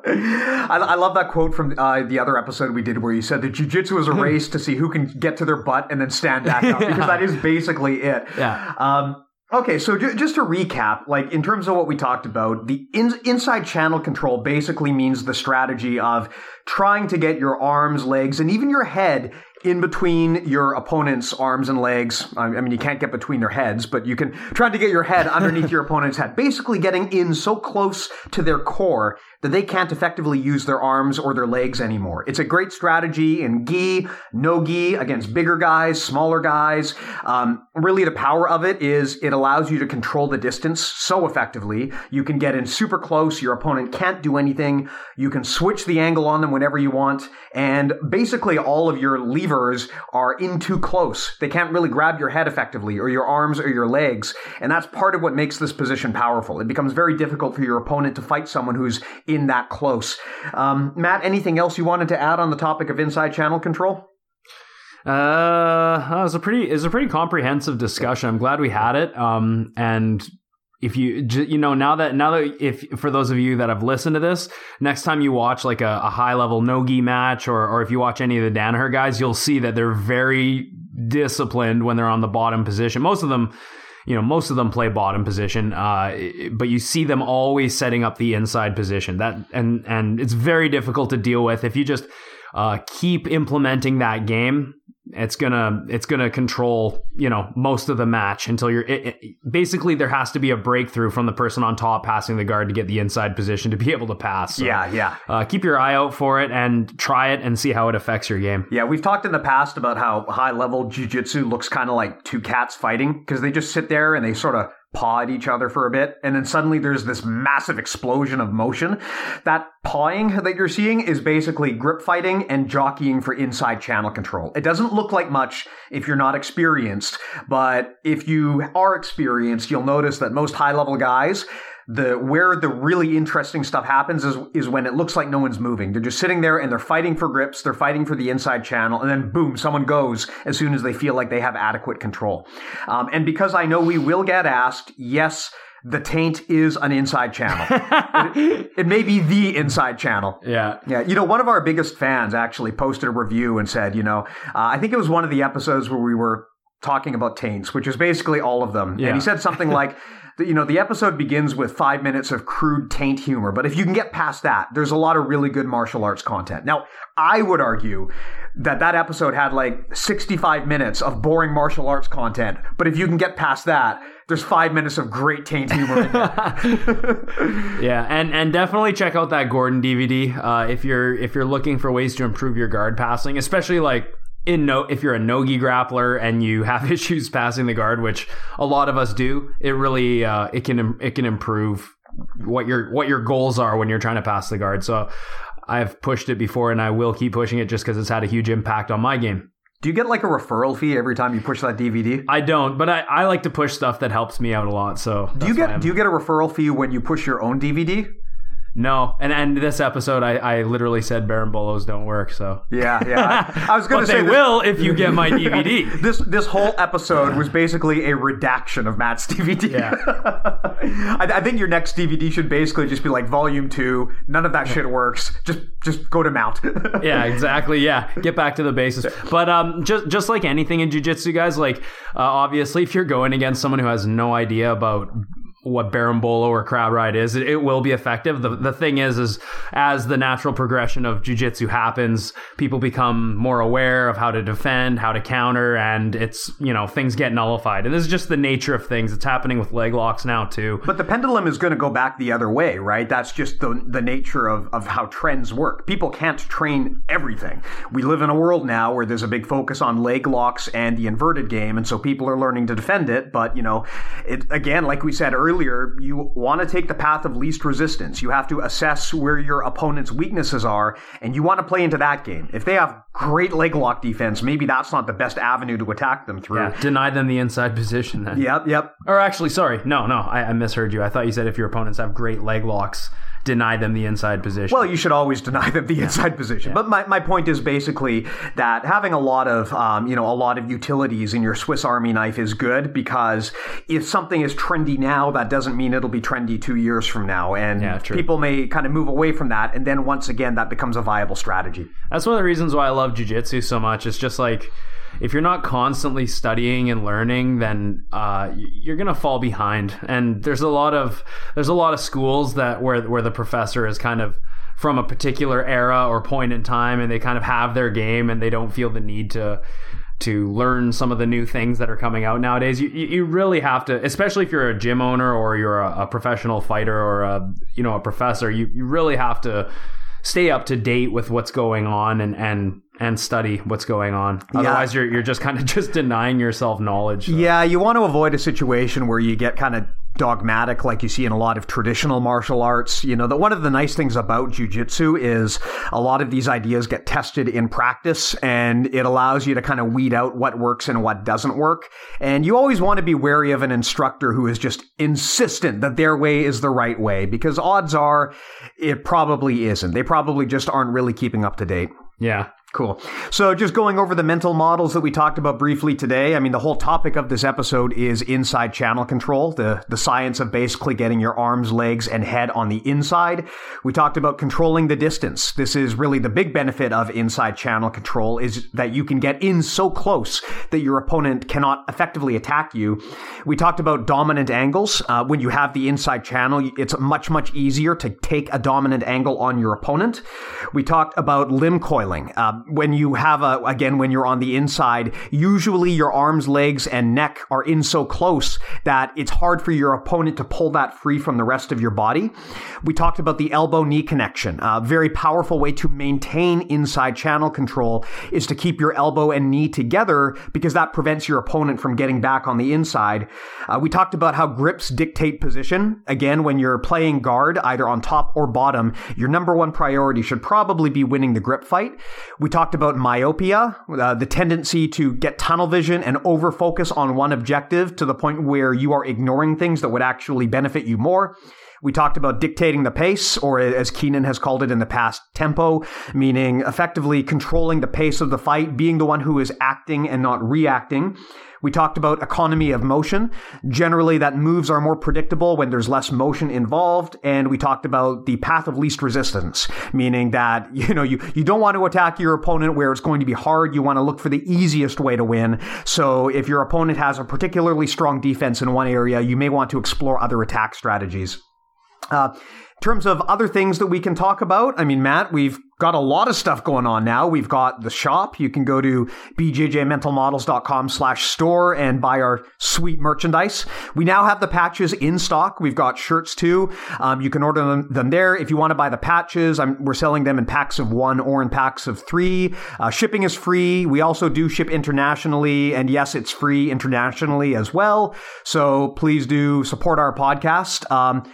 S1: I love that quote from uh, the other episode we did where you said that jiu-jitsu is a race to see who can get to their butt and then stand back up because that is basically it.
S2: Yeah.
S1: Um, okay, so ju- just to recap, like in terms of what we talked about, the in- inside channel control basically means the strategy of trying to get your arms, legs, and even your head in between your opponent's arms and legs. I mean, you can't get between their heads, but you can try to get your head underneath your opponent's head. Basically, getting in so close to their core that they can't effectively use their arms or their legs anymore. It's a great strategy in gi, no gi against bigger guys, smaller guys. Um, really, the power of it is it allows you to control the distance so effectively. You can get in super close. Your opponent can't do anything. You can switch the angle on them whenever you want. And basically, all of your levers are in too close. They can't really grab your head effectively or your arms or your legs. And that's part of what makes this position powerful. It becomes very difficult for your opponent to fight someone who's in that close. Um, Matt, anything else you wanted to add on the topic of inside channel control?
S2: Uh, it was a pretty it was a pretty comprehensive discussion. I'm glad we had it. Um, and if you you know now that now that if for those of you that have listened to this, next time you watch like a, a high level nogi match or or if you watch any of the Danaher guys, you'll see that they're very disciplined when they're on the bottom position. Most of them. You know, most of them play bottom position, uh, but you see them always setting up the inside position. That and and it's very difficult to deal with if you just uh, keep implementing that game it's gonna it's gonna control you know most of the match until you're it, it- basically there has to be a breakthrough from the person on top passing the guard to get the inside position to be able to pass So,
S1: Yeah, yeah.
S2: uh, keep your eye out for it and try it and see how it affects your game
S1: Yeah, we've talked in the past about how high level jujitsu looks kind of like two cats fighting because they just sit there and they sort of paw at each other for a bit, and then suddenly there's this massive explosion of motion. That pawing that you're seeing is basically grip fighting and jockeying for inside channel control. It doesn't look like much if you're not experienced, but if you are experienced, you'll notice that most high level guys the where the really interesting stuff happens is is when it looks like no one's moving. They're just sitting there and they're fighting for grips, they're fighting for the inside channel, and then boom, someone goes as soon as they feel like they have adequate control. Um, and because I know we will get asked, yes. The taint is an inside channel. *laughs* it, it may be the inside channel.
S2: yeah
S1: Yeah, you know, one of our biggest fans actually posted a review and said, you know, uh, I think it was one of the episodes where we were talking about taints, which is basically all of them.
S2: Yeah.
S1: And he said something *laughs* like, you know, the episode begins with five minutes of crude taint humor, but if you can get past that, there's a lot of really good martial arts content. Now, I would argue that that episode had like 65 minutes of boring martial arts content, but if you can get past that, there's five minutes of great taint humor in there. *laughs*
S2: Yeah, and and definitely check out that Gordon DVD uh, if you're if you're looking for ways to improve your guard passing, especially like in no if you're a nogi grappler and you have *laughs* issues passing the guard, which a lot of us do. It really uh, it can it can improve what your what your goals are when you're trying to pass the guard. So I've pushed it before and I will keep pushing it just because it's had a huge impact on my game.
S1: Do you get like a referral fee every time you push that DVD?
S2: I don't, but I, I like to push stuff that helps me out a lot. So
S1: Do you get do you get a referral fee when you push your own DVD?
S2: No? And and this episode, I, I literally said Berimbolos don't work. So
S1: Yeah, yeah. I, I was *laughs* going to say
S2: they will if you get my DVD. *laughs*
S1: This this whole episode was basically a redaction of Matt's DVD.
S2: Yeah. *laughs*
S1: I, I think your next DVD should basically just be like Volume Two. None of that shit works. Just just go to Mount.
S2: yeah, exactly. Yeah, get back to the basis. But um, just just like anything in jujitsu, guys, like uh, obviously, if you're going against someone who has no idea about what Berimbolo or crab ride is, it, it will be effective. The the thing is, is as the natural progression of jujitsu happens, people become more aware of how to defend, how to counter, and it's you know things get nullified. And this is just the nature of things. It's happening with leg locks now too.
S1: But the pendulum is going to go back the other way, right? That's just the the nature of, of how trends work. People can't train everything. We live in a world now where there's a big focus on leg locks and the inverted game, and so people are learning to defend it. But you know, it again, like we said earlier, you want to take the path of least resistance. You have to assess where your opponent's weaknesses are, and you want to play into that game. If they have great leg lock defense, maybe that's not the best avenue to attack them through.
S2: Yeah, deny them the inside position then.
S1: Yep, yep.
S2: Or actually, sorry, no, no, I, I misheard you. I thought you said if your opponents have great leg locks, deny them the inside position.
S1: Well, you should always deny them the inside position. But my, my point is basically that having a lot of um, you know a lot of utilities in your Swiss Army knife is good because if something is trendy now, that doesn't mean it'll be trendy two years from now, and
S2: Yeah,
S1: people may kind of move away from that, and then once again that becomes a viable strategy.
S2: That's one of the reasons why I love jujitsu so much. It's just like if you're not constantly studying and learning, then uh, you're gonna fall behind. And there's a lot of there's a lot of schools that where where the professor is kind of from a particular era or point in time, and they kind of have their game, and they don't feel the need to to learn some of the new things that are coming out nowadays. You you really have to, especially if you're a gym owner or you're a, a professional fighter or a you know a professor. You you really have to stay up to date with what's going on and and and study what's going on. Otherwise, you're you're just kind of *laughs* just denying yourself knowledge. So-
S1: Yeah, you want to avoid a situation where you get kind of dogmatic like you see in a lot of traditional martial arts. You know, that one of the nice things about jujitsu is a lot of these ideas get tested in practice and it allows you to kind of weed out what works and what doesn't work. And you always want to be wary of an instructor who is just insistent that their way is the right way because odds are it probably isn't. They probably just aren't really keeping up to date.
S2: yeah.
S1: Cool. So, just going over the mental models that we talked about briefly today. I mean, the whole topic of this episode is inside channel control, the, the science of basically getting your arms, legs, and head on the inside. We talked about controlling the distance. This is really the big benefit of inside channel control is that you can get in so close that your opponent cannot effectively attack you. We talked about dominant angles. Uh, when you have the inside channel, it's much, much easier to take a dominant angle on your opponent. We talked about limb coiling. Uh, when you have a, again, when you're on the inside, usually your arms, legs, and neck are in so close that it's hard for your opponent to pull that free from the rest of your body. We talked about the elbow knee connection. A very powerful way to maintain inside channel control is to keep your elbow and knee together because that prevents your opponent from getting back on the inside. Uh, we talked about how grips dictate position. Again, when you're playing guard, either on top or bottom, your number one priority should probably be winning the grip fight. We talked about myopia, uh, the tendency to get tunnel vision and over focus on one objective to the point where you are ignoring things that would actually benefit you more. We talked about dictating the pace, or as Keenan has called it in the past, tempo, meaning effectively controlling the pace of the fight, being the one who is acting and not reacting. We talked about economy of motion. Generally, that moves are more predictable when there's less motion involved. And we talked about the path of least resistance, meaning that, *laughs* you know, you, you don't want to attack your opponent where it's going to be hard. You want to look for the easiest way to win. So if your opponent has a particularly strong defense in one area, you may want to explore other attack strategies. Uh, in terms of other things that we can talk about, I mean, Matt, we've got a lot of stuff going on now. We've got the shop. You can go to bjjmentalmodels.com slash store and buy our sweet merchandise. We now have the patches in stock. We've got shirts too. Um, you can order them, them, there. If you want to buy the patches, I'm, we're selling them in packs of one or in packs of three. Uh, shipping is free. We also do ship internationally. And yes, it's free internationally as well. So please do support our podcast. Um,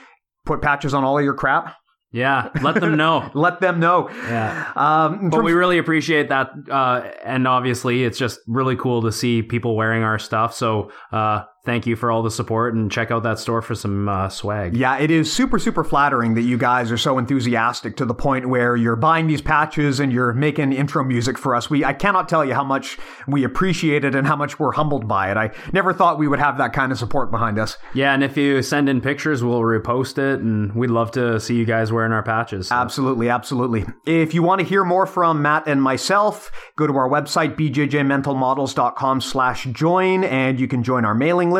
S1: put patches on all of your crap.
S2: Yeah, let them *laughs* know.
S1: let them know.
S2: Yeah. Um, but we really appreciate that. Uh, and obviously, it's just really cool to see people wearing our stuff. So uh, thank you for all the support and check out that store for some uh, swag.
S1: Yeah, it is super, super flattering that you guys are so enthusiastic to the point where you're buying these patches and you're making intro music for us. We I cannot tell you how much we appreciate it and how much we're humbled by it. I never thought we would have that kind of support behind us.
S2: Yeah, and if you send in pictures, we'll repost it and we'd love to see you guys wearing our patches.
S1: So. Absolutely, absolutely. If you want to hear more from Matt and myself, go to our website, bjjmentalmodels.com slash join, and you can join our mailing list.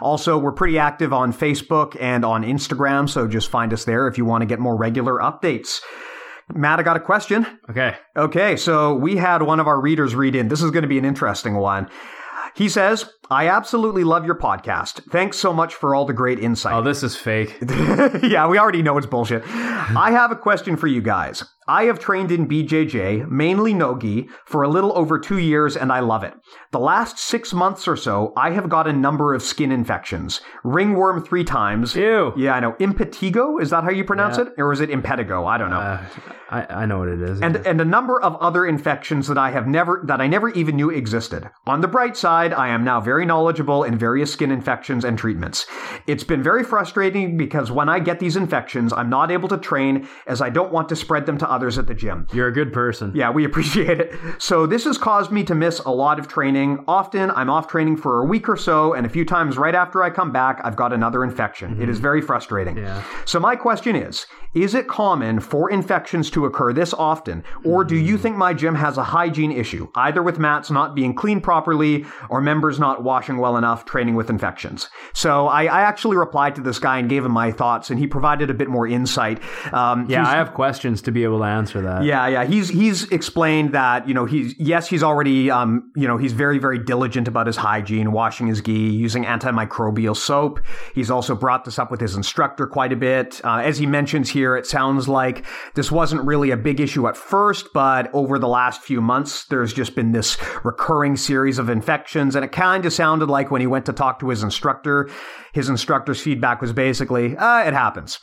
S1: Also, we're pretty active on Facebook and on Instagram, so just find us there if you want to get more regular updates. Matt, I got a question.
S2: Okay.
S1: Okay, so we had one of our readers read in. This is going to be an interesting one. He says, I absolutely love your podcast. Thanks so much for all the great insight.
S2: Oh, this is fake. *laughs*
S1: yeah, we already know it's bullshit. I have a question for you guys. I have trained in BJJ, mainly Nogi, for a little over two years and I love it. The last six months or so, I have got a number of skin infections. Ringworm three times.
S2: Ew.
S1: Yeah, I know. Impetigo, is that how you pronounce
S2: Yeah.
S1: it? Or is it impetigo? I don't know.
S2: Uh, I, I know what it is.
S1: and and a number of other infections that I have never that I never even knew existed. On the bright side, I am now very knowledgeable in various skin infections and treatments. It's been very frustrating because when I get these infections, I'm not able to train as I don't want to spread them to others at the gym.
S2: You're a good person.
S1: Yeah, we appreciate it. So this has caused me to miss a lot of training. Often I'm off training for a week or so, and a few times right after I come back, I've got another infection. It is very frustrating.
S2: Yeah.
S1: So my question is, is it common for infections to occur this often, or do you hmm. think my gym has a hygiene issue, either with mats not being cleaned properly or members not washing well enough, training with infections? So I, I actually replied to this guy and gave him my thoughts, and he provided a bit more insight. Um,
S2: Yeah, I have questions to be able to answer that.
S1: yeah, yeah. He's he's explained that you know he's yes he's already um you know he's very very diligent about his hygiene, washing his gi, using antimicrobial soap. He's also brought this up with his instructor quite a bit. Uh, as he mentions here, it sounds like this wasn't really a big issue at first, but over the last few months, there's just been this recurring series of infections, and it kind of sounded like when he went to talk to his instructor, his instructor's feedback was basically, uh, "It happens."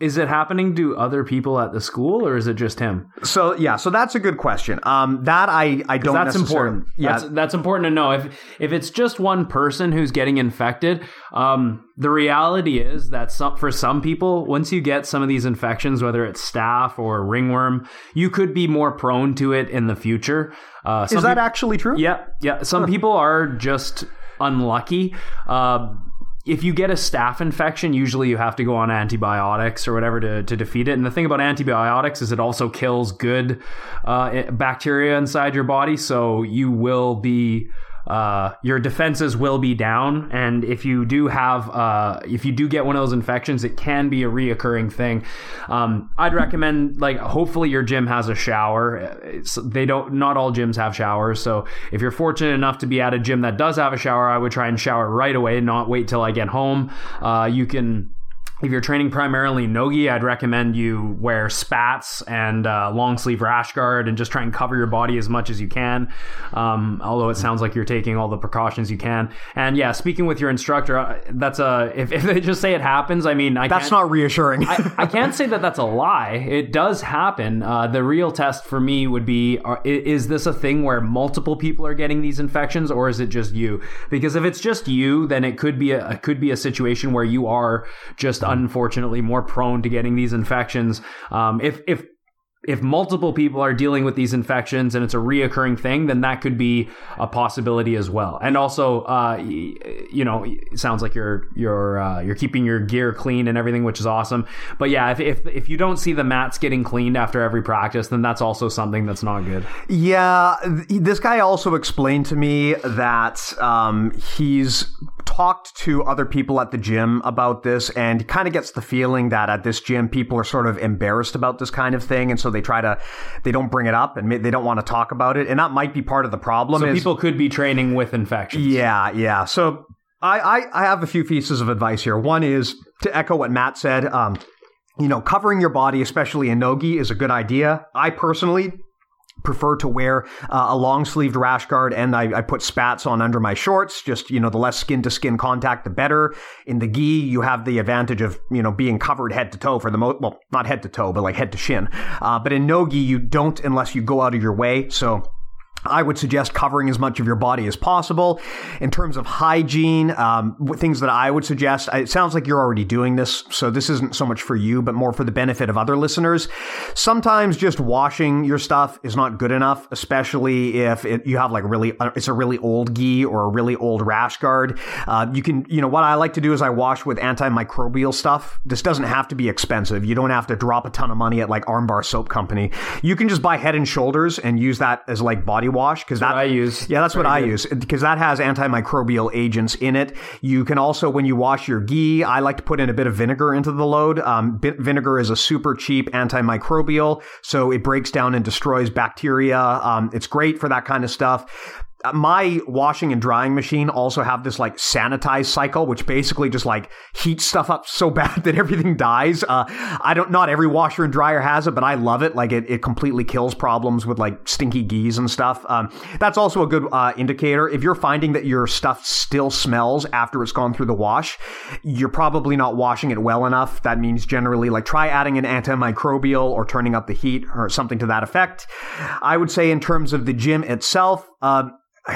S2: Is it happening to other people at the school, or is it just him?
S1: So yeah, so that's a good question. Um, that I I don't
S2: That's important.
S1: Yeah,
S2: that's, that's important to know. If if it's just one person who's getting infected, um, the reality is that some, for some people, once you get some of these infections, whether it's staph or ringworm, you could be more prone to it in the future. Uh,
S1: is that
S2: peop-
S1: actually true?
S2: Yeah, yeah. Some people are just unlucky. Uh, if you get a staph infection, usually you have to go on antibiotics or whatever to, to defeat it. And the thing about antibiotics is it also kills good uh, bacteria inside your body. So you will be. Uh, your defenses will be down, and if you do have, uh, if you do get one of those infections, it can be a reoccurring thing. Um, I'd recommend, like, hopefully your gym has a shower. It's, they don't, not all gyms have showers, so if you're fortunate enough to be at a gym that does have a shower, I would try and shower right away, not wait till I get home. Uh, you can if you're training primarily nogi, I'd recommend you wear spats and uh, long sleeve rash guard and just try and cover your body as much as you can. Um, although it sounds like you're taking all the precautions you can. And yeah, speaking with your instructor, uh, that's a *laughs* if, if they just say it happens, I mean, I
S1: That's
S2: can't,
S1: not reassuring.
S2: I, I *laughs* can't say that that's a lie. It does happen. Uh, the real test for me would be: are, is this a thing where multiple people are getting these infections, or is it just you? Because if it's just you, then it could be a it could be a situation where you are just unfortunately more prone to getting these infections. Um, if if if multiple people are dealing with these infections and it's a reoccurring thing, then that could be a possibility as well. And also, uh, you know, it sounds like you're you're uh, you're keeping your gear clean and everything, which is awesome. But yeah, if, if if you don't see the mats getting cleaned after every practice, then that's also something that's not good.
S1: Yeah, this guy also explained to me that um, he's talked to other people at the gym about this and kind of gets the feeling that at this gym people are sort of embarrassed about this kind of thing. And so they try to they don't bring it up and they don't want to talk about it. And that might be part of the problem
S2: so
S1: is,
S2: people could be training with infections.
S1: Yeah yeah. So I, I, I have a few pieces of advice here. One is to echo what matt said um, you know covering your body especially in nogi is a good idea. I personally prefer to wear uh, a long sleeved rash guard and I, I, put spats on under my shorts. Just you know the less skin to skin contact the better. In the gi you have the advantage of you know being covered head to toe for the most well not head to toe but like head to shin. Uh, but in no gi you don't unless you go out of your way. So I would suggest covering as much of your body as possible. In terms of hygiene, um, things that I would suggest, it sounds like you're already doing this, so this isn't so much for you, but more for the benefit of other listeners. Sometimes just washing your stuff is not good enough, especially if it, you have like really, uh, it's a really old gi or a really old rash guard. Uh, you can, you know, what I like to do is I wash with antimicrobial stuff. This doesn't have to be expensive. You don't have to drop a ton of money at like Armbar Soap Company. You can just buy Head and Shoulders and use that as like body wash because that
S2: I use.
S1: Yeah, that's Very what I use because that has antimicrobial agents in it. You can also, when you wash your gi, I like to put in a bit of vinegar into the load. Um, vinegar is a super cheap antimicrobial, so it breaks down and destroys bacteria. Um, it's great for that kind of stuff. Uh, my washing and drying machine also have this like sanitize cycle, which basically just like heats stuff up so *laughs* bad that everything dies. Uh, I don't, not every washer and dryer has it, but I love it. Like it, it completely kills problems with like stinky gis and stuff. Um, that's also a good uh, indicator. If you're finding that your stuff still smells after it's gone through the wash, you're probably not washing it well enough. That means generally like try adding an antimicrobial or turning up the heat or something to that effect. I would say in terms of the gym itself, uh,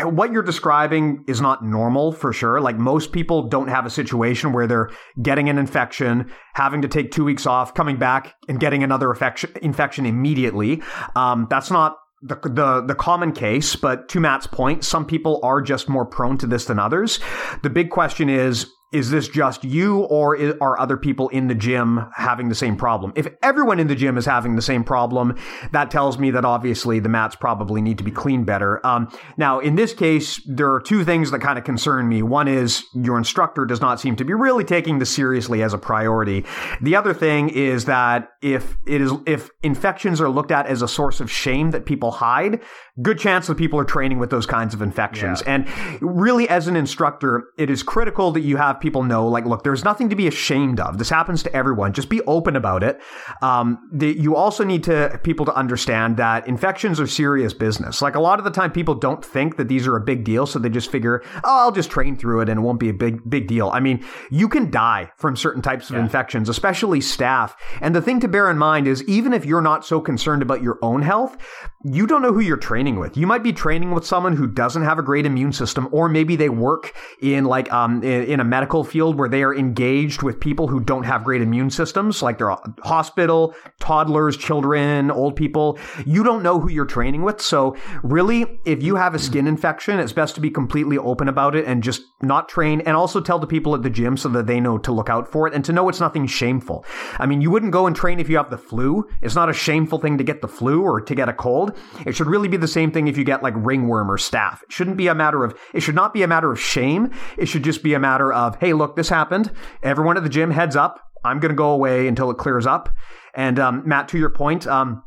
S1: what you're describing is not normal for sure. Like most people don't have a situation where they're getting an infection, having to take two weeks off, coming back and getting another infection, infection immediately. Um, that's not the, the the common case, but to Matt's point, some people are just more prone to this than others. The big question is is this just you or are other people in the gym having the same problem? If everyone in the gym is having the same problem, that tells me that obviously the mats probably need to be cleaned better. Um, now, in this case, there are two things that kind of concern me. One is your instructor does not seem to be really taking this seriously as a priority. The other thing is that if it is, if infections are looked at as a source of shame that people hide, good chance that people are training with those kinds of infections. Yeah. And really, as an instructor, it is critical that you have people know, like, look, there's nothing to be ashamed of. This happens to everyone. Just be open about it. Um, the, you also need to people to understand that infections are serious business. Like a lot of the time, people don't think that these are a big deal, so they just figure, oh, I'll just train through it and it won't be a big big deal. I mean, you can die from certain types of yeah. infections, especially staph. And the thing to bear in mind is, even if you're not so concerned about your own health, you don't know who you're training with. You might be training with someone who doesn't have a great immune system, or maybe they work in like um in, a medical field where they are engaged with people who don't have great immune systems, like they're hospital, toddlers, children, old people. You don't know who you're training with. So really, if you have a skin infection, it's best to be completely open about it and just not train and also tell the people at the gym so that they know to look out for it and to know it's nothing shameful. I mean, you wouldn't go and train if you have the flu. It's not a shameful thing to get the flu or to get a cold. It should really be the same thing if you get like ringworm or staph. It shouldn't be a matter of, it should not be a matter of shame. It should just be a matter of, hey, look, this happened. Everyone at the gym heads up. I'm going to go away until it clears up. And um, Matt, to your point, um,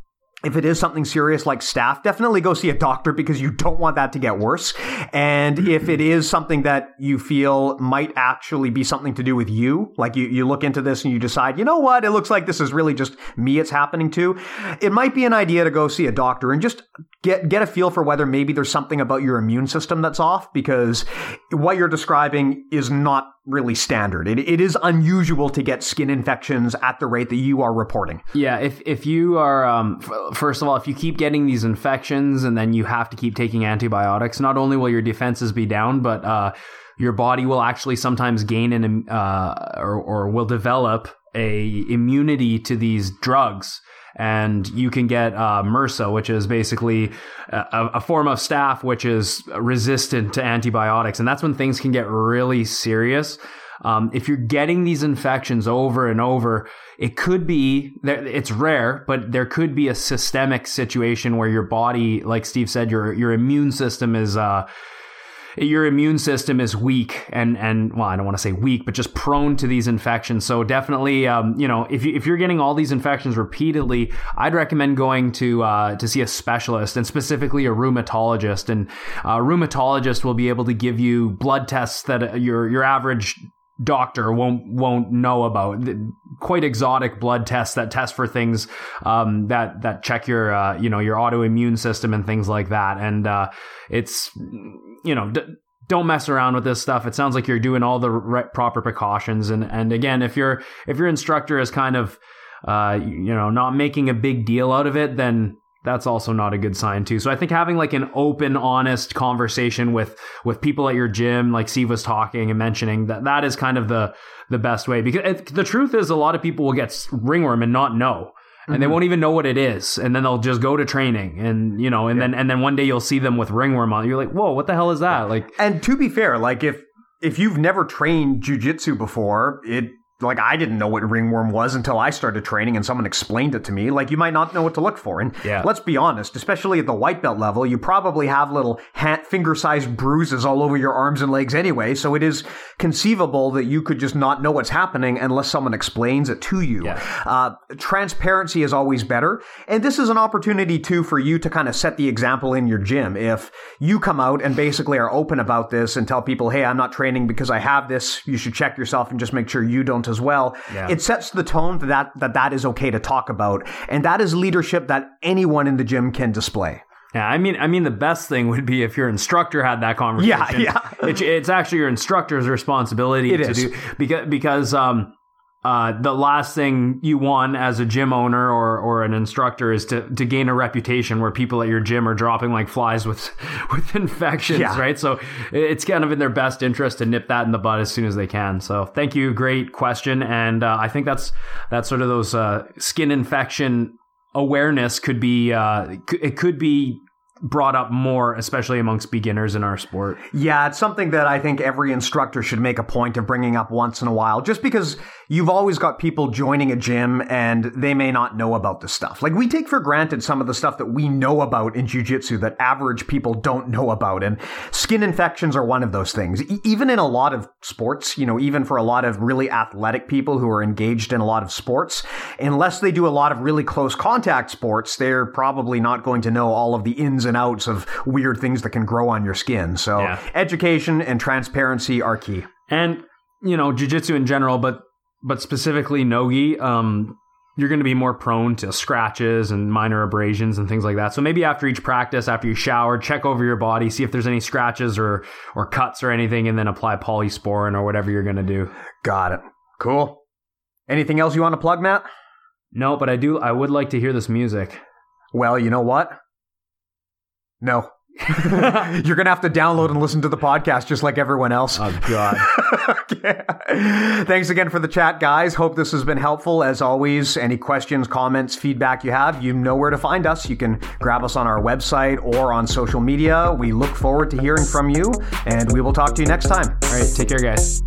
S1: if it is something serious like staph, definitely go see a doctor because you don't want that to get worse. And if it is something that you feel might actually be something to do with you, like you, you look into this and you decide, you know what, it looks like this is really just me it's happening to, it might be an idea to go see a doctor and just get, get a feel for whether maybe there's something about your immune system that's off because what you're describing is not really standard. It, it is unusual to get skin infections at the rate that you are reporting.
S2: Yeah, if if you are um, first of all, if you keep getting these infections and then you have to keep taking antibiotics, not only will your defenses be down, but uh, your body will actually sometimes gain an uh, or, or will develop a immunity to these drugs and you can get uh, MRSA, which is basically a, a, form of staph which is resistant to antibiotics, and that's when things can get really serious. Um, if you're getting these infections over and over, it could be it's rare, but there could be a systemic situation where your body, like Steve said, your your immune system is uh, your immune system is weak and and well, I don't want to say weak, but just prone to these infections. So definitely, um, you know, if you, if you're getting all these infections repeatedly, I'd recommend going to uh, to see a specialist and specifically a rheumatologist. And a rheumatologist will be able to give you blood tests that your your average doctor won't won't know about. Quite exotic blood tests that test for things um, that that check your uh, you know your autoimmune system and things like that. And uh, it's you know d- don't mess around with this stuff. It sounds like you're doing all the re- proper precautions. And and again if your if your instructor is kind of uh, you know not making a big deal out of it then that's also not a good sign too. So I think having like an open, honest conversation with with people at your gym, like Steve was talking and mentioning, that that is kind of the the best way. Because it, the truth is, a lot of people will get ringworm and not know. And mm-hmm. they won't even know what it is, and then they'll just go to training, and you know, and yeah. then and then one day you'll see them with ringworm on. You're like, whoa, what the hell is that? Like,
S1: and to be fair, like if if you've never trained jujitsu before, it like I didn't know what ringworm was until I started training and someone explained it to me. Like you might not know what to look for. And yeah. let's be honest, especially at the white belt level, you probably have little finger-sized bruises all over your arms and legs anyway. So it is conceivable that you could just not know what's happening unless someone explains it to you. Yeah. Uh, transparency is always better. And this is an opportunity too for you to kind of set the example in your gym. If you come out and basically are open about this and tell people, Hey, I'm not training because I have this. You should check yourself and just make sure you don't as well. Yeah. It sets the tone that, that that that is okay to talk about, and that is leadership that anyone in the gym can display.
S2: Yeah, I mean, I mean, the best thing would be if your instructor had that conversation.
S1: Yeah, yeah.
S2: It, it's actually your instructor's responsibility
S1: it
S2: to
S1: is.
S2: do because because um, uh, the last thing you want as a gym owner or, or an instructor is to, to gain a reputation where people at your gym are dropping like flies with *laughs* with infections, yeah. right? So it's kind of in their best interest to nip that in the bud as soon as they can. So thank you, great question, and uh, I think that's that's sort of those uh, skin infection awareness could be uh, it could be brought up more, especially amongst beginners in our sport.
S1: Yeah, it's something that I think every instructor should make a point of bringing up once in a while, just because you've always got people joining a gym and they may not know about the stuff. Like we take for granted some of the stuff that we know about in jujitsu that average people don't know about. And skin infections are one of those things. E- even in a lot of sports, you know, even for a lot of really athletic people who are engaged in a lot of sports, unless they do a lot of really close contact sports, they're probably not going to know all of the ins and outs of weird things that can grow on your skin. So yeah. education and transparency are key.
S2: And you know, jujitsu in general, but but specifically nogi, um, you're going to be more prone to scratches and minor abrasions and things like that. So maybe after each practice, after you shower, check over your body, see if there's any scratches or or cuts or anything, and then apply polysporin or whatever you're going to do.
S1: Got it. Cool. Anything else you want to plug, Matt?
S2: No, but I do. I would like to hear this music.
S1: Well, you know what? No. *laughs* You're going to have to download and listen to the podcast just like everyone else.
S2: Oh, God. *laughs*
S1: okay. Thanks again for the chat, guys. Hope this has been helpful. As always, any questions, comments, feedback you have, you know where to find us. You can grab us on our website or on social media. We look forward to hearing from you, and we will talk to you next time.
S2: All right. Take care, guys.